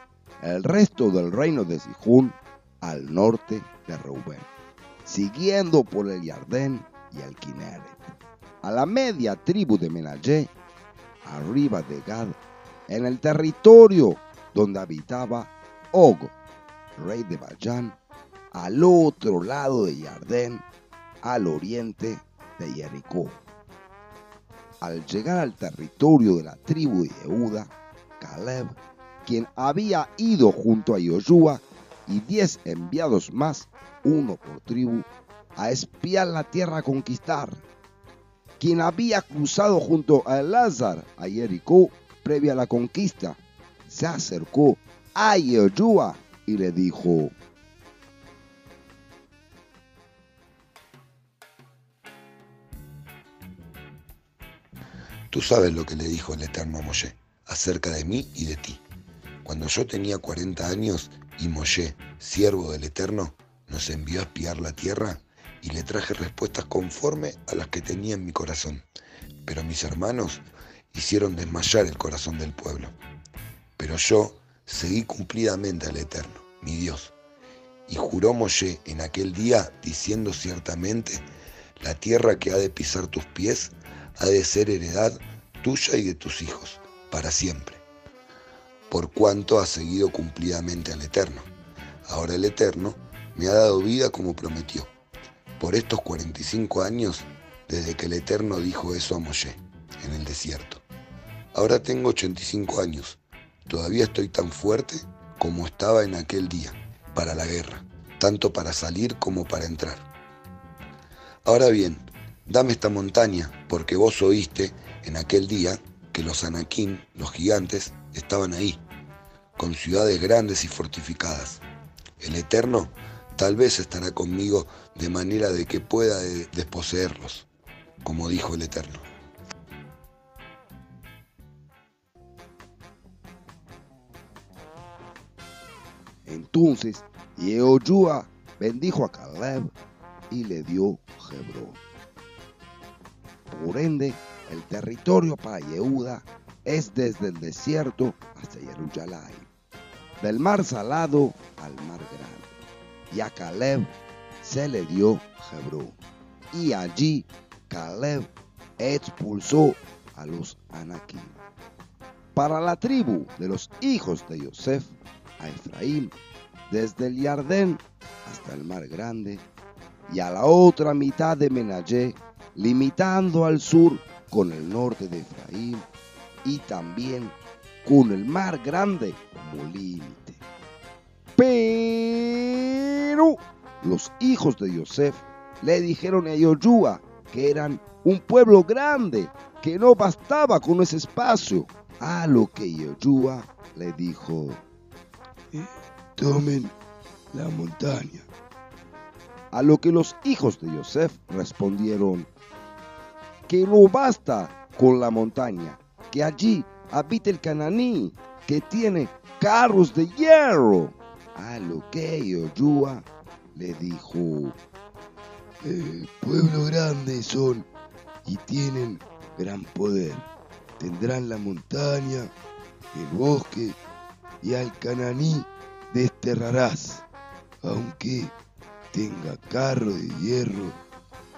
D: el resto del reino de Sijón, al norte de Rubén, siguiendo por el Jardén y el Kineret. A la media tribu de Menallé, arriba de Gad, en el territorio donde habitaba Og, rey de Bayán, al otro lado de Jardén, al oriente de Jericó. Al llegar al territorio de la tribu de Yehuda, Caleb, quien había ido junto a Yoshua y diez enviados más, uno por tribu, a espiar la tierra a conquistar. Quien había cruzado junto a Lázaro a Jericó previa a la conquista, se acercó a Yehoshua y le dijo,
G: Tú sabes lo que le dijo el Eterno a Moshe acerca de mí y de ti. Cuando yo tenía 40 años y Moshe, siervo del Eterno, nos envió a espiar la tierra y le traje respuestas conforme a las que tenía en mi corazón. Pero mis hermanos hicieron desmayar el corazón del pueblo. Pero yo seguí cumplidamente al Eterno, mi Dios. Y juró Moshe en aquel día, diciendo ciertamente, la tierra que ha de pisar tus pies ha de ser heredad tuya y de tus hijos, para siempre. Por cuanto has seguido cumplidamente al Eterno. Ahora el Eterno me ha dado vida como prometió. Por estos 45 años, desde que el Eterno dijo eso a Moshe, en el desierto. Ahora tengo 85 años. Todavía estoy tan fuerte como estaba en aquel día, para la guerra, tanto para salir como para entrar. Ahora bien, dame esta montaña, porque vos oíste en aquel día que los anaquín, los gigantes, estaban ahí, con ciudades grandes y fortificadas. El Eterno tal vez estará conmigo de manera de que pueda de- desposeerlos, como dijo el Eterno.
D: Entonces Yehoshua bendijo a Caleb y le dio Hebrón. Por ende, el territorio para Yehuda es desde el desierto hasta Jerusalén, del mar salado al mar grande. Y a Caleb se le dio Hebrón. Y allí Caleb expulsó a los anaquín. Para la tribu de los hijos de Yosef, a Efraín, desde el Jardén hasta el Mar Grande, y a la otra mitad de Menallé, limitando al sur con el norte de Efraín y también con el Mar Grande límite. Pero los hijos de Yosef le dijeron a Yoshua que eran un pueblo grande, que no bastaba con ese espacio. A lo que Yoshua le dijo,
A: Tomen la montaña.
D: A lo que los hijos de Yosef respondieron, que no basta con la montaña, que allí habita el cananí, que tiene carros de hierro. A lo que Yoshua le dijo,
A: Eh, pueblo grande son y tienen gran poder. Tendrán la montaña, el bosque y al cananí desterrarás, aunque tenga carro de hierro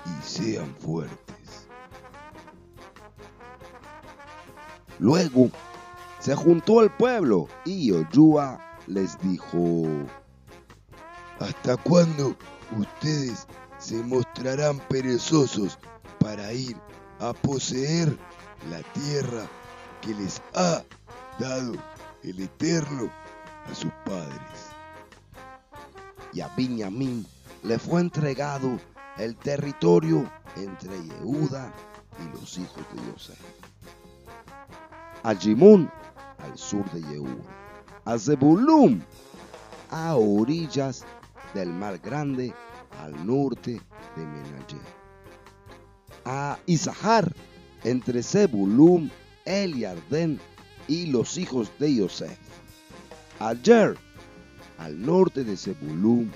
A: y sean fuertes.
D: Luego se juntó el pueblo y Yoshua les dijo,
A: ¿Hasta cuándo ustedes se mostrarán perezosos para ir a poseer la tierra que les ha dado el Eterno a sus padres?
D: y a Benjamín le fue entregado el territorio entre Yehuda y los hijos de Yosef. A Jimón al sur de Yehuda, a Zebulún a orillas del mar grande al norte de Menallé, a Isahar entre Zebulún, el Jardén y los hijos de Yosef, a Jer al norte de Zebulún,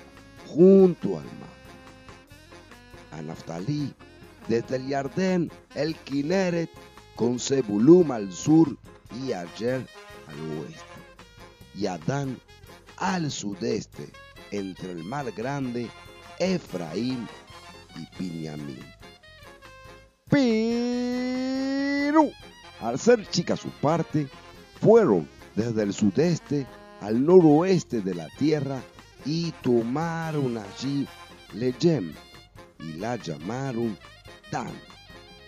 D: junto al mar. A Naftalí, desde el Jardén, el Kineret, con Zebulún al sur y a Jer al oeste. Y a Dan al sudeste, entre el mar grande, Efraín y Binyamin. Pero, al ser chica su parte, fueron desde el sudeste al noroeste de la tierra y tomaron allí Lejem y la llamaron Dan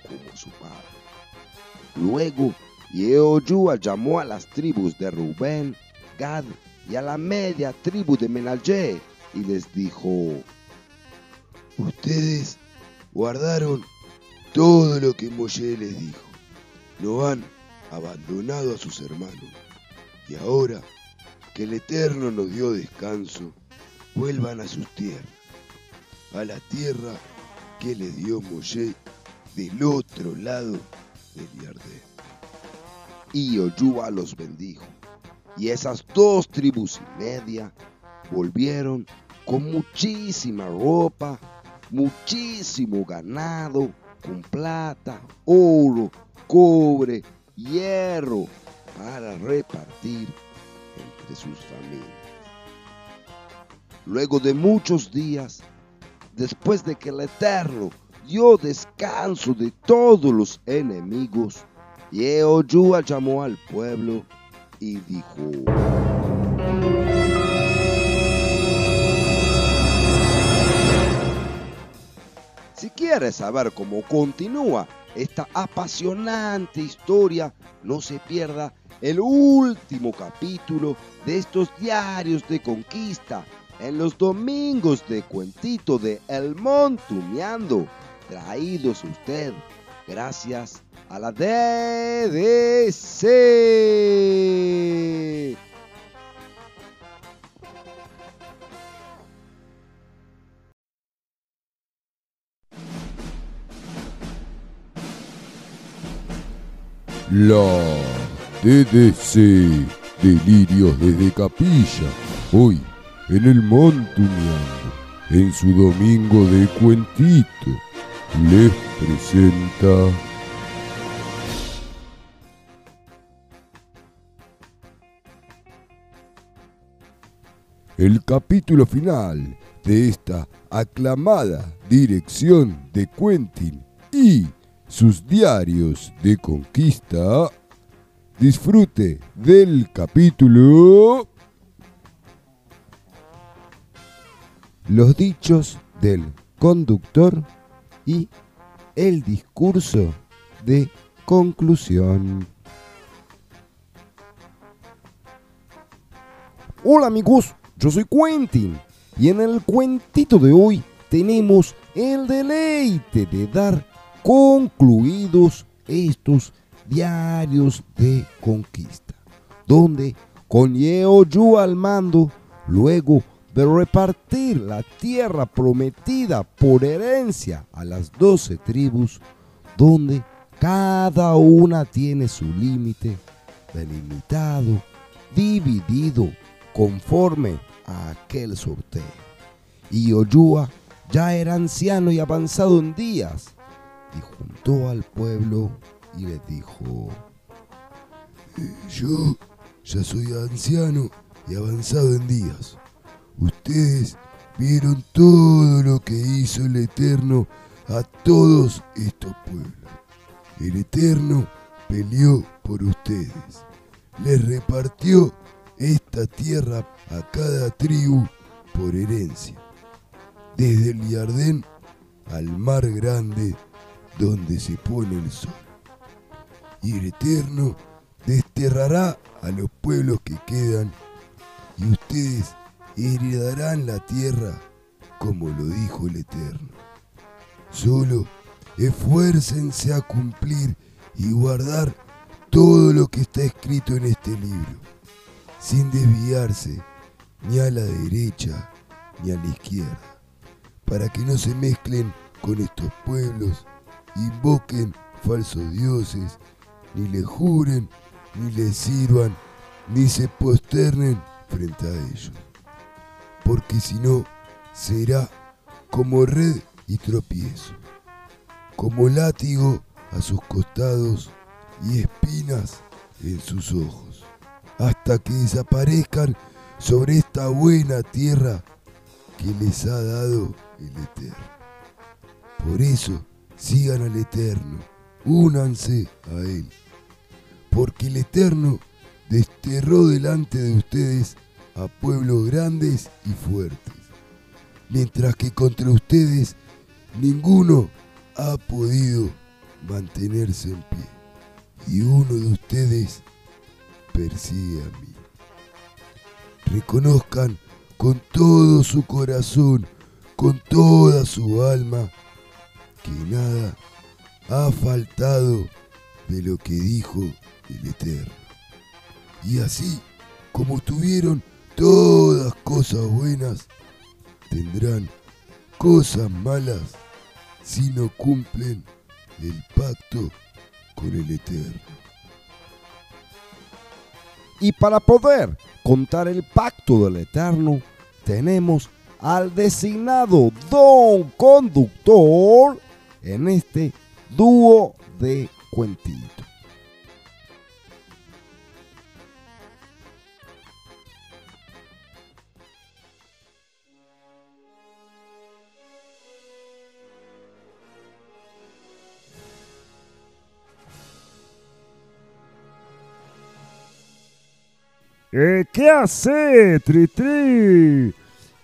D: como su padre. Luego Yehoshua llamó a las tribus de Rubén, Y a la media tribu de Menallé y les dijo,
A: Ustedes guardaron todo lo que Moshe les dijo. No han abandonado a sus hermanos. Y ahora que el Eterno nos dio descanso, vuelvan a sus tierras, a la tierra que les dio Moshe del otro lado del Yardén. Y Oyúa los bendijo. Y esas dos tribus y media volvieron con muchísima ropa, muchísimo ganado, con plata, oro, cobre, hierro, para repartir entre sus familias. Luego de muchos días, después de que el Eterno dio descanso de todos los enemigos, Yehoshua llamó al pueblo y dijo, Si quieres saber cómo continúa esta apasionante historia, no se pierda el último capítulo de estos diarios de conquista en los domingos de cuentito de El Montuneando, traídos usted gracias a la DDC.
I: La DDC, Delirios desde Capilla, hoy en el Montuneando, en su domingo de cuentito, les presenta... El capítulo final de esta aclamada dirección de Quentin y sus diarios de conquista. Disfrute del capítulo.
D: Los dichos del conductor y el discurso de conclusión. Hola amigos, yo soy Quentin y en el cuentito de hoy tenemos el deleite de dar concluidos estos diarios de conquista, donde con Yehoyu al mando, luego de repartir la tierra prometida por herencia a las doce tribus, donde cada una tiene su límite delimitado, dividido conforme a aquel sorteo. Y Oyúa ya era anciano y avanzado en días, y juntó al pueblo y les dijo,
A: Yo ya soy anciano y avanzado en días. Ustedes vieron todo lo que hizo el Eterno a todos estos pueblos. El Eterno peleó por ustedes. Les repartió esta tierra a cada tribu por herencia. Desde el Jardín al mar grande donde se pone el sol. Y el Eterno desterrará a los pueblos que quedan y ustedes heredarán la tierra como lo dijo el Eterno. Solo esfuércense a cumplir y guardar todo lo que está escrito en este libro, sin desviarse ni a la derecha ni a la izquierda, para que no se mezclen con estos pueblos, invoquen falsos dioses, ni le juren, ni les sirvan, ni se posternen frente a ellos. Porque si no, será como red y tropiezo, como látigo a sus costados y espinas en sus ojos, hasta que desaparezcan sobre esta buena tierra que les ha dado el Eterno. Por eso, sigan al Eterno, únanse a Él, porque el Eterno desterró delante de ustedes a pueblos grandes y fuertes, mientras que contra ustedes ninguno ha podido mantenerse en pie, y uno de ustedes persigue a mí. Reconozcan con todo su corazón, con toda su alma, que nada ha faltado de lo que dijo el Eterno. Y así como tuvieron todas cosas buenas, tendrán cosas malas si no cumplen el pacto con el Eterno.
D: Y para poder contar el pacto del Eterno, tenemos al designado Don Conductor en este dúo de cuentitos.
C: Eh, ¿Qué hace, Tri Tri?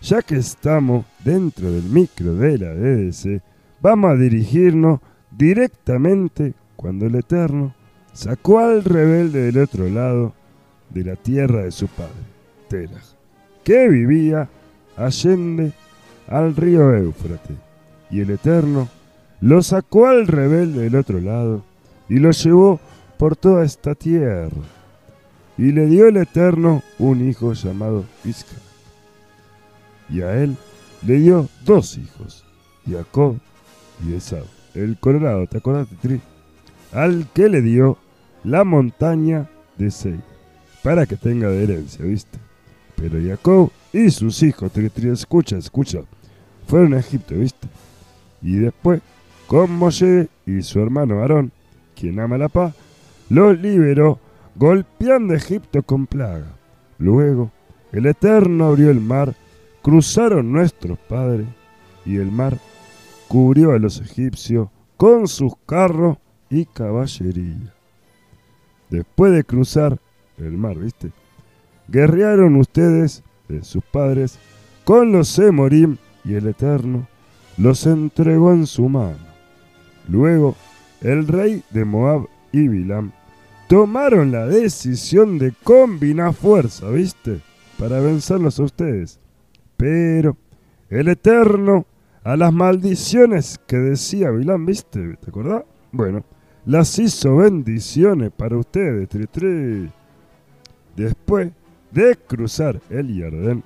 C: Ya que estamos dentro del micro de la DDC, vamos a dirigirnos directamente cuando el Eterno sacó al rebelde del otro lado de la tierra de su padre, Teraj, que vivía allende al río Éufrates. Y el Eterno lo sacó al rebelde del otro lado y lo llevó por toda esta tierra. Y le dio el Eterno un hijo llamado Isca. Y a él le dio dos hijos, Jacob y Esau. El Colorado, ¿te acordás, Tri? Al que le dio la montaña de Seir, para que tenga de herencia, ¿viste? Pero Jacob y sus hijos, Tri, escucha, escucha, fueron a Egipto, ¿viste? Y después, con Moshe y su hermano Aarón, quien ama la paz, los liberó golpeando Egipto con plaga. Luego, el Eterno abrió el mar, cruzaron nuestros padres, y el mar cubrió a los egipcios con sus carros y caballería. Después de cruzar el mar, ¿viste? Guerrearon ustedes, de sus padres, con los Semorim, y el Eterno los entregó en su mano. Luego, el rey de Moab y Bilam tomaron la decisión de combinar fuerza, ¿viste? Para vencerlos a ustedes. Pero el Eterno, a las maldiciones que decía Bilam, ¿viste? ¿Te acordás? Bueno, las hizo bendiciones para ustedes, tri, tri. Después de cruzar el Jardín,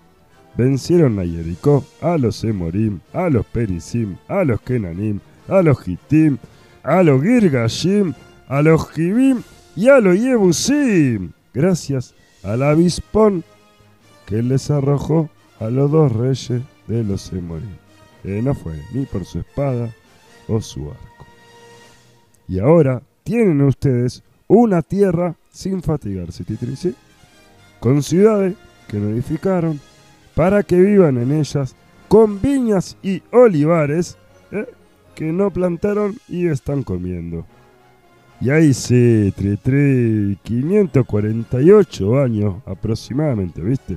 C: vencieron a Jericó, a los Emorim, a los Perisim, a los Kenanim, a los Hitim, a los Girgashim, a los Jibim y a los Yebusim, gracias al avispón que les arrojó a los dos reyes de los Emorim. Eh, no fue ni por su espada o su arco. Y ahora tienen ustedes una tierra sin fatigarse, titri, ¿sí? con ciudades que no edificaron, para que vivan en ellas, con viñas y olivares ¿eh? que no plantaron y están comiendo. Y ahí se tre, tre, 548 años aproximadamente, ¿viste?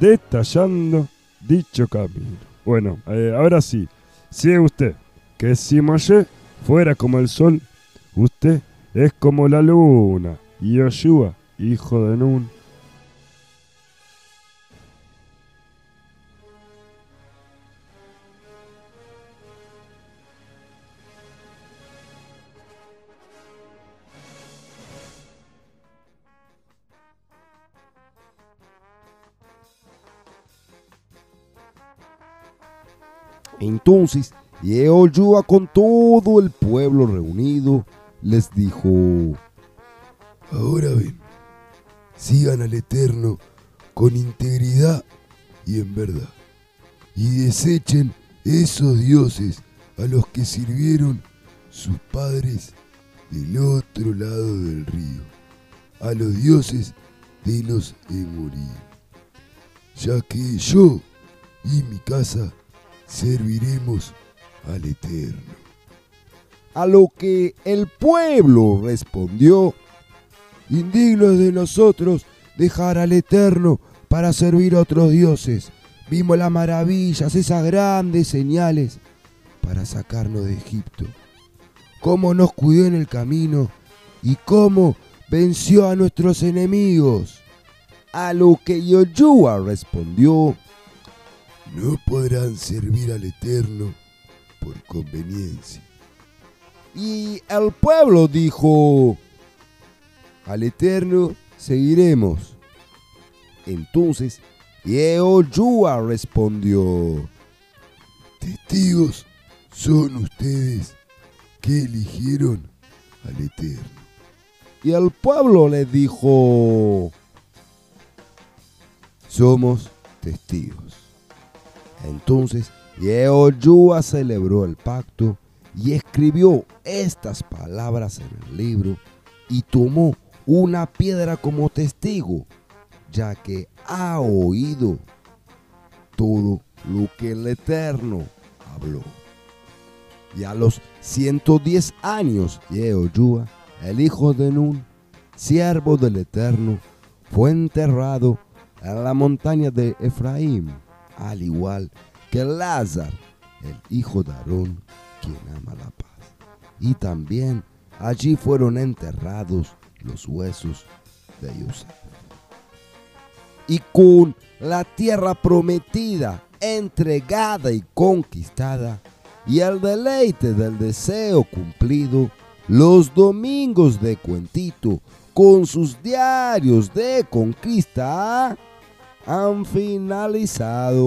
C: Detallando dicho camino. Bueno, eh, ahora sí, sigue usted, que si Moshe fuera como el sol, usted es como la luna, y Yoshua, hijo de Nun,
D: Entonces Yehoshua con todo el pueblo reunido les dijo,
A: Ahora ven, sigan al Eterno con integridad y en verdad, y desechen esos dioses a los que sirvieron sus padres del otro lado del río, a los dioses de los Emorí, ya que yo y mi casa serviremos al Eterno.
D: a lo que el pueblo respondió,
A: Indigno de nosotros dejar al Eterno para servir a otros dioses. Vimos las maravillas, esas grandes señales para sacarnos de Egipto. Cómo nos cuidó en el camino y cómo venció a nuestros enemigos.
D: a lo que Yoshua respondió,
A: No podrán servir al Eterno por conveniencia.
D: Y el pueblo dijo, al Eterno seguiremos. Entonces Yehoshua respondió,
A: Testigos son ustedes que eligieron al Eterno.
D: y el pueblo le dijo, somos testigos. Entonces Yehoshua celebró el pacto y escribió estas palabras en el libro y tomó una piedra como testigo, ya que ha oído todo lo que el Eterno habló. Y a los 110 años, Yehoshua, el hijo de Nun, siervo del Eterno, fue enterrado en la montaña de Efraín, al igual que Lázaro, el hijo de Aarón, quien ama la paz. Y también allí fueron enterrados los huesos de Yosef. Y con la tierra prometida, entregada y conquistada, y el deleite del deseo cumplido, los domingos de Cuentito, con sus diarios de conquista, han finalizado.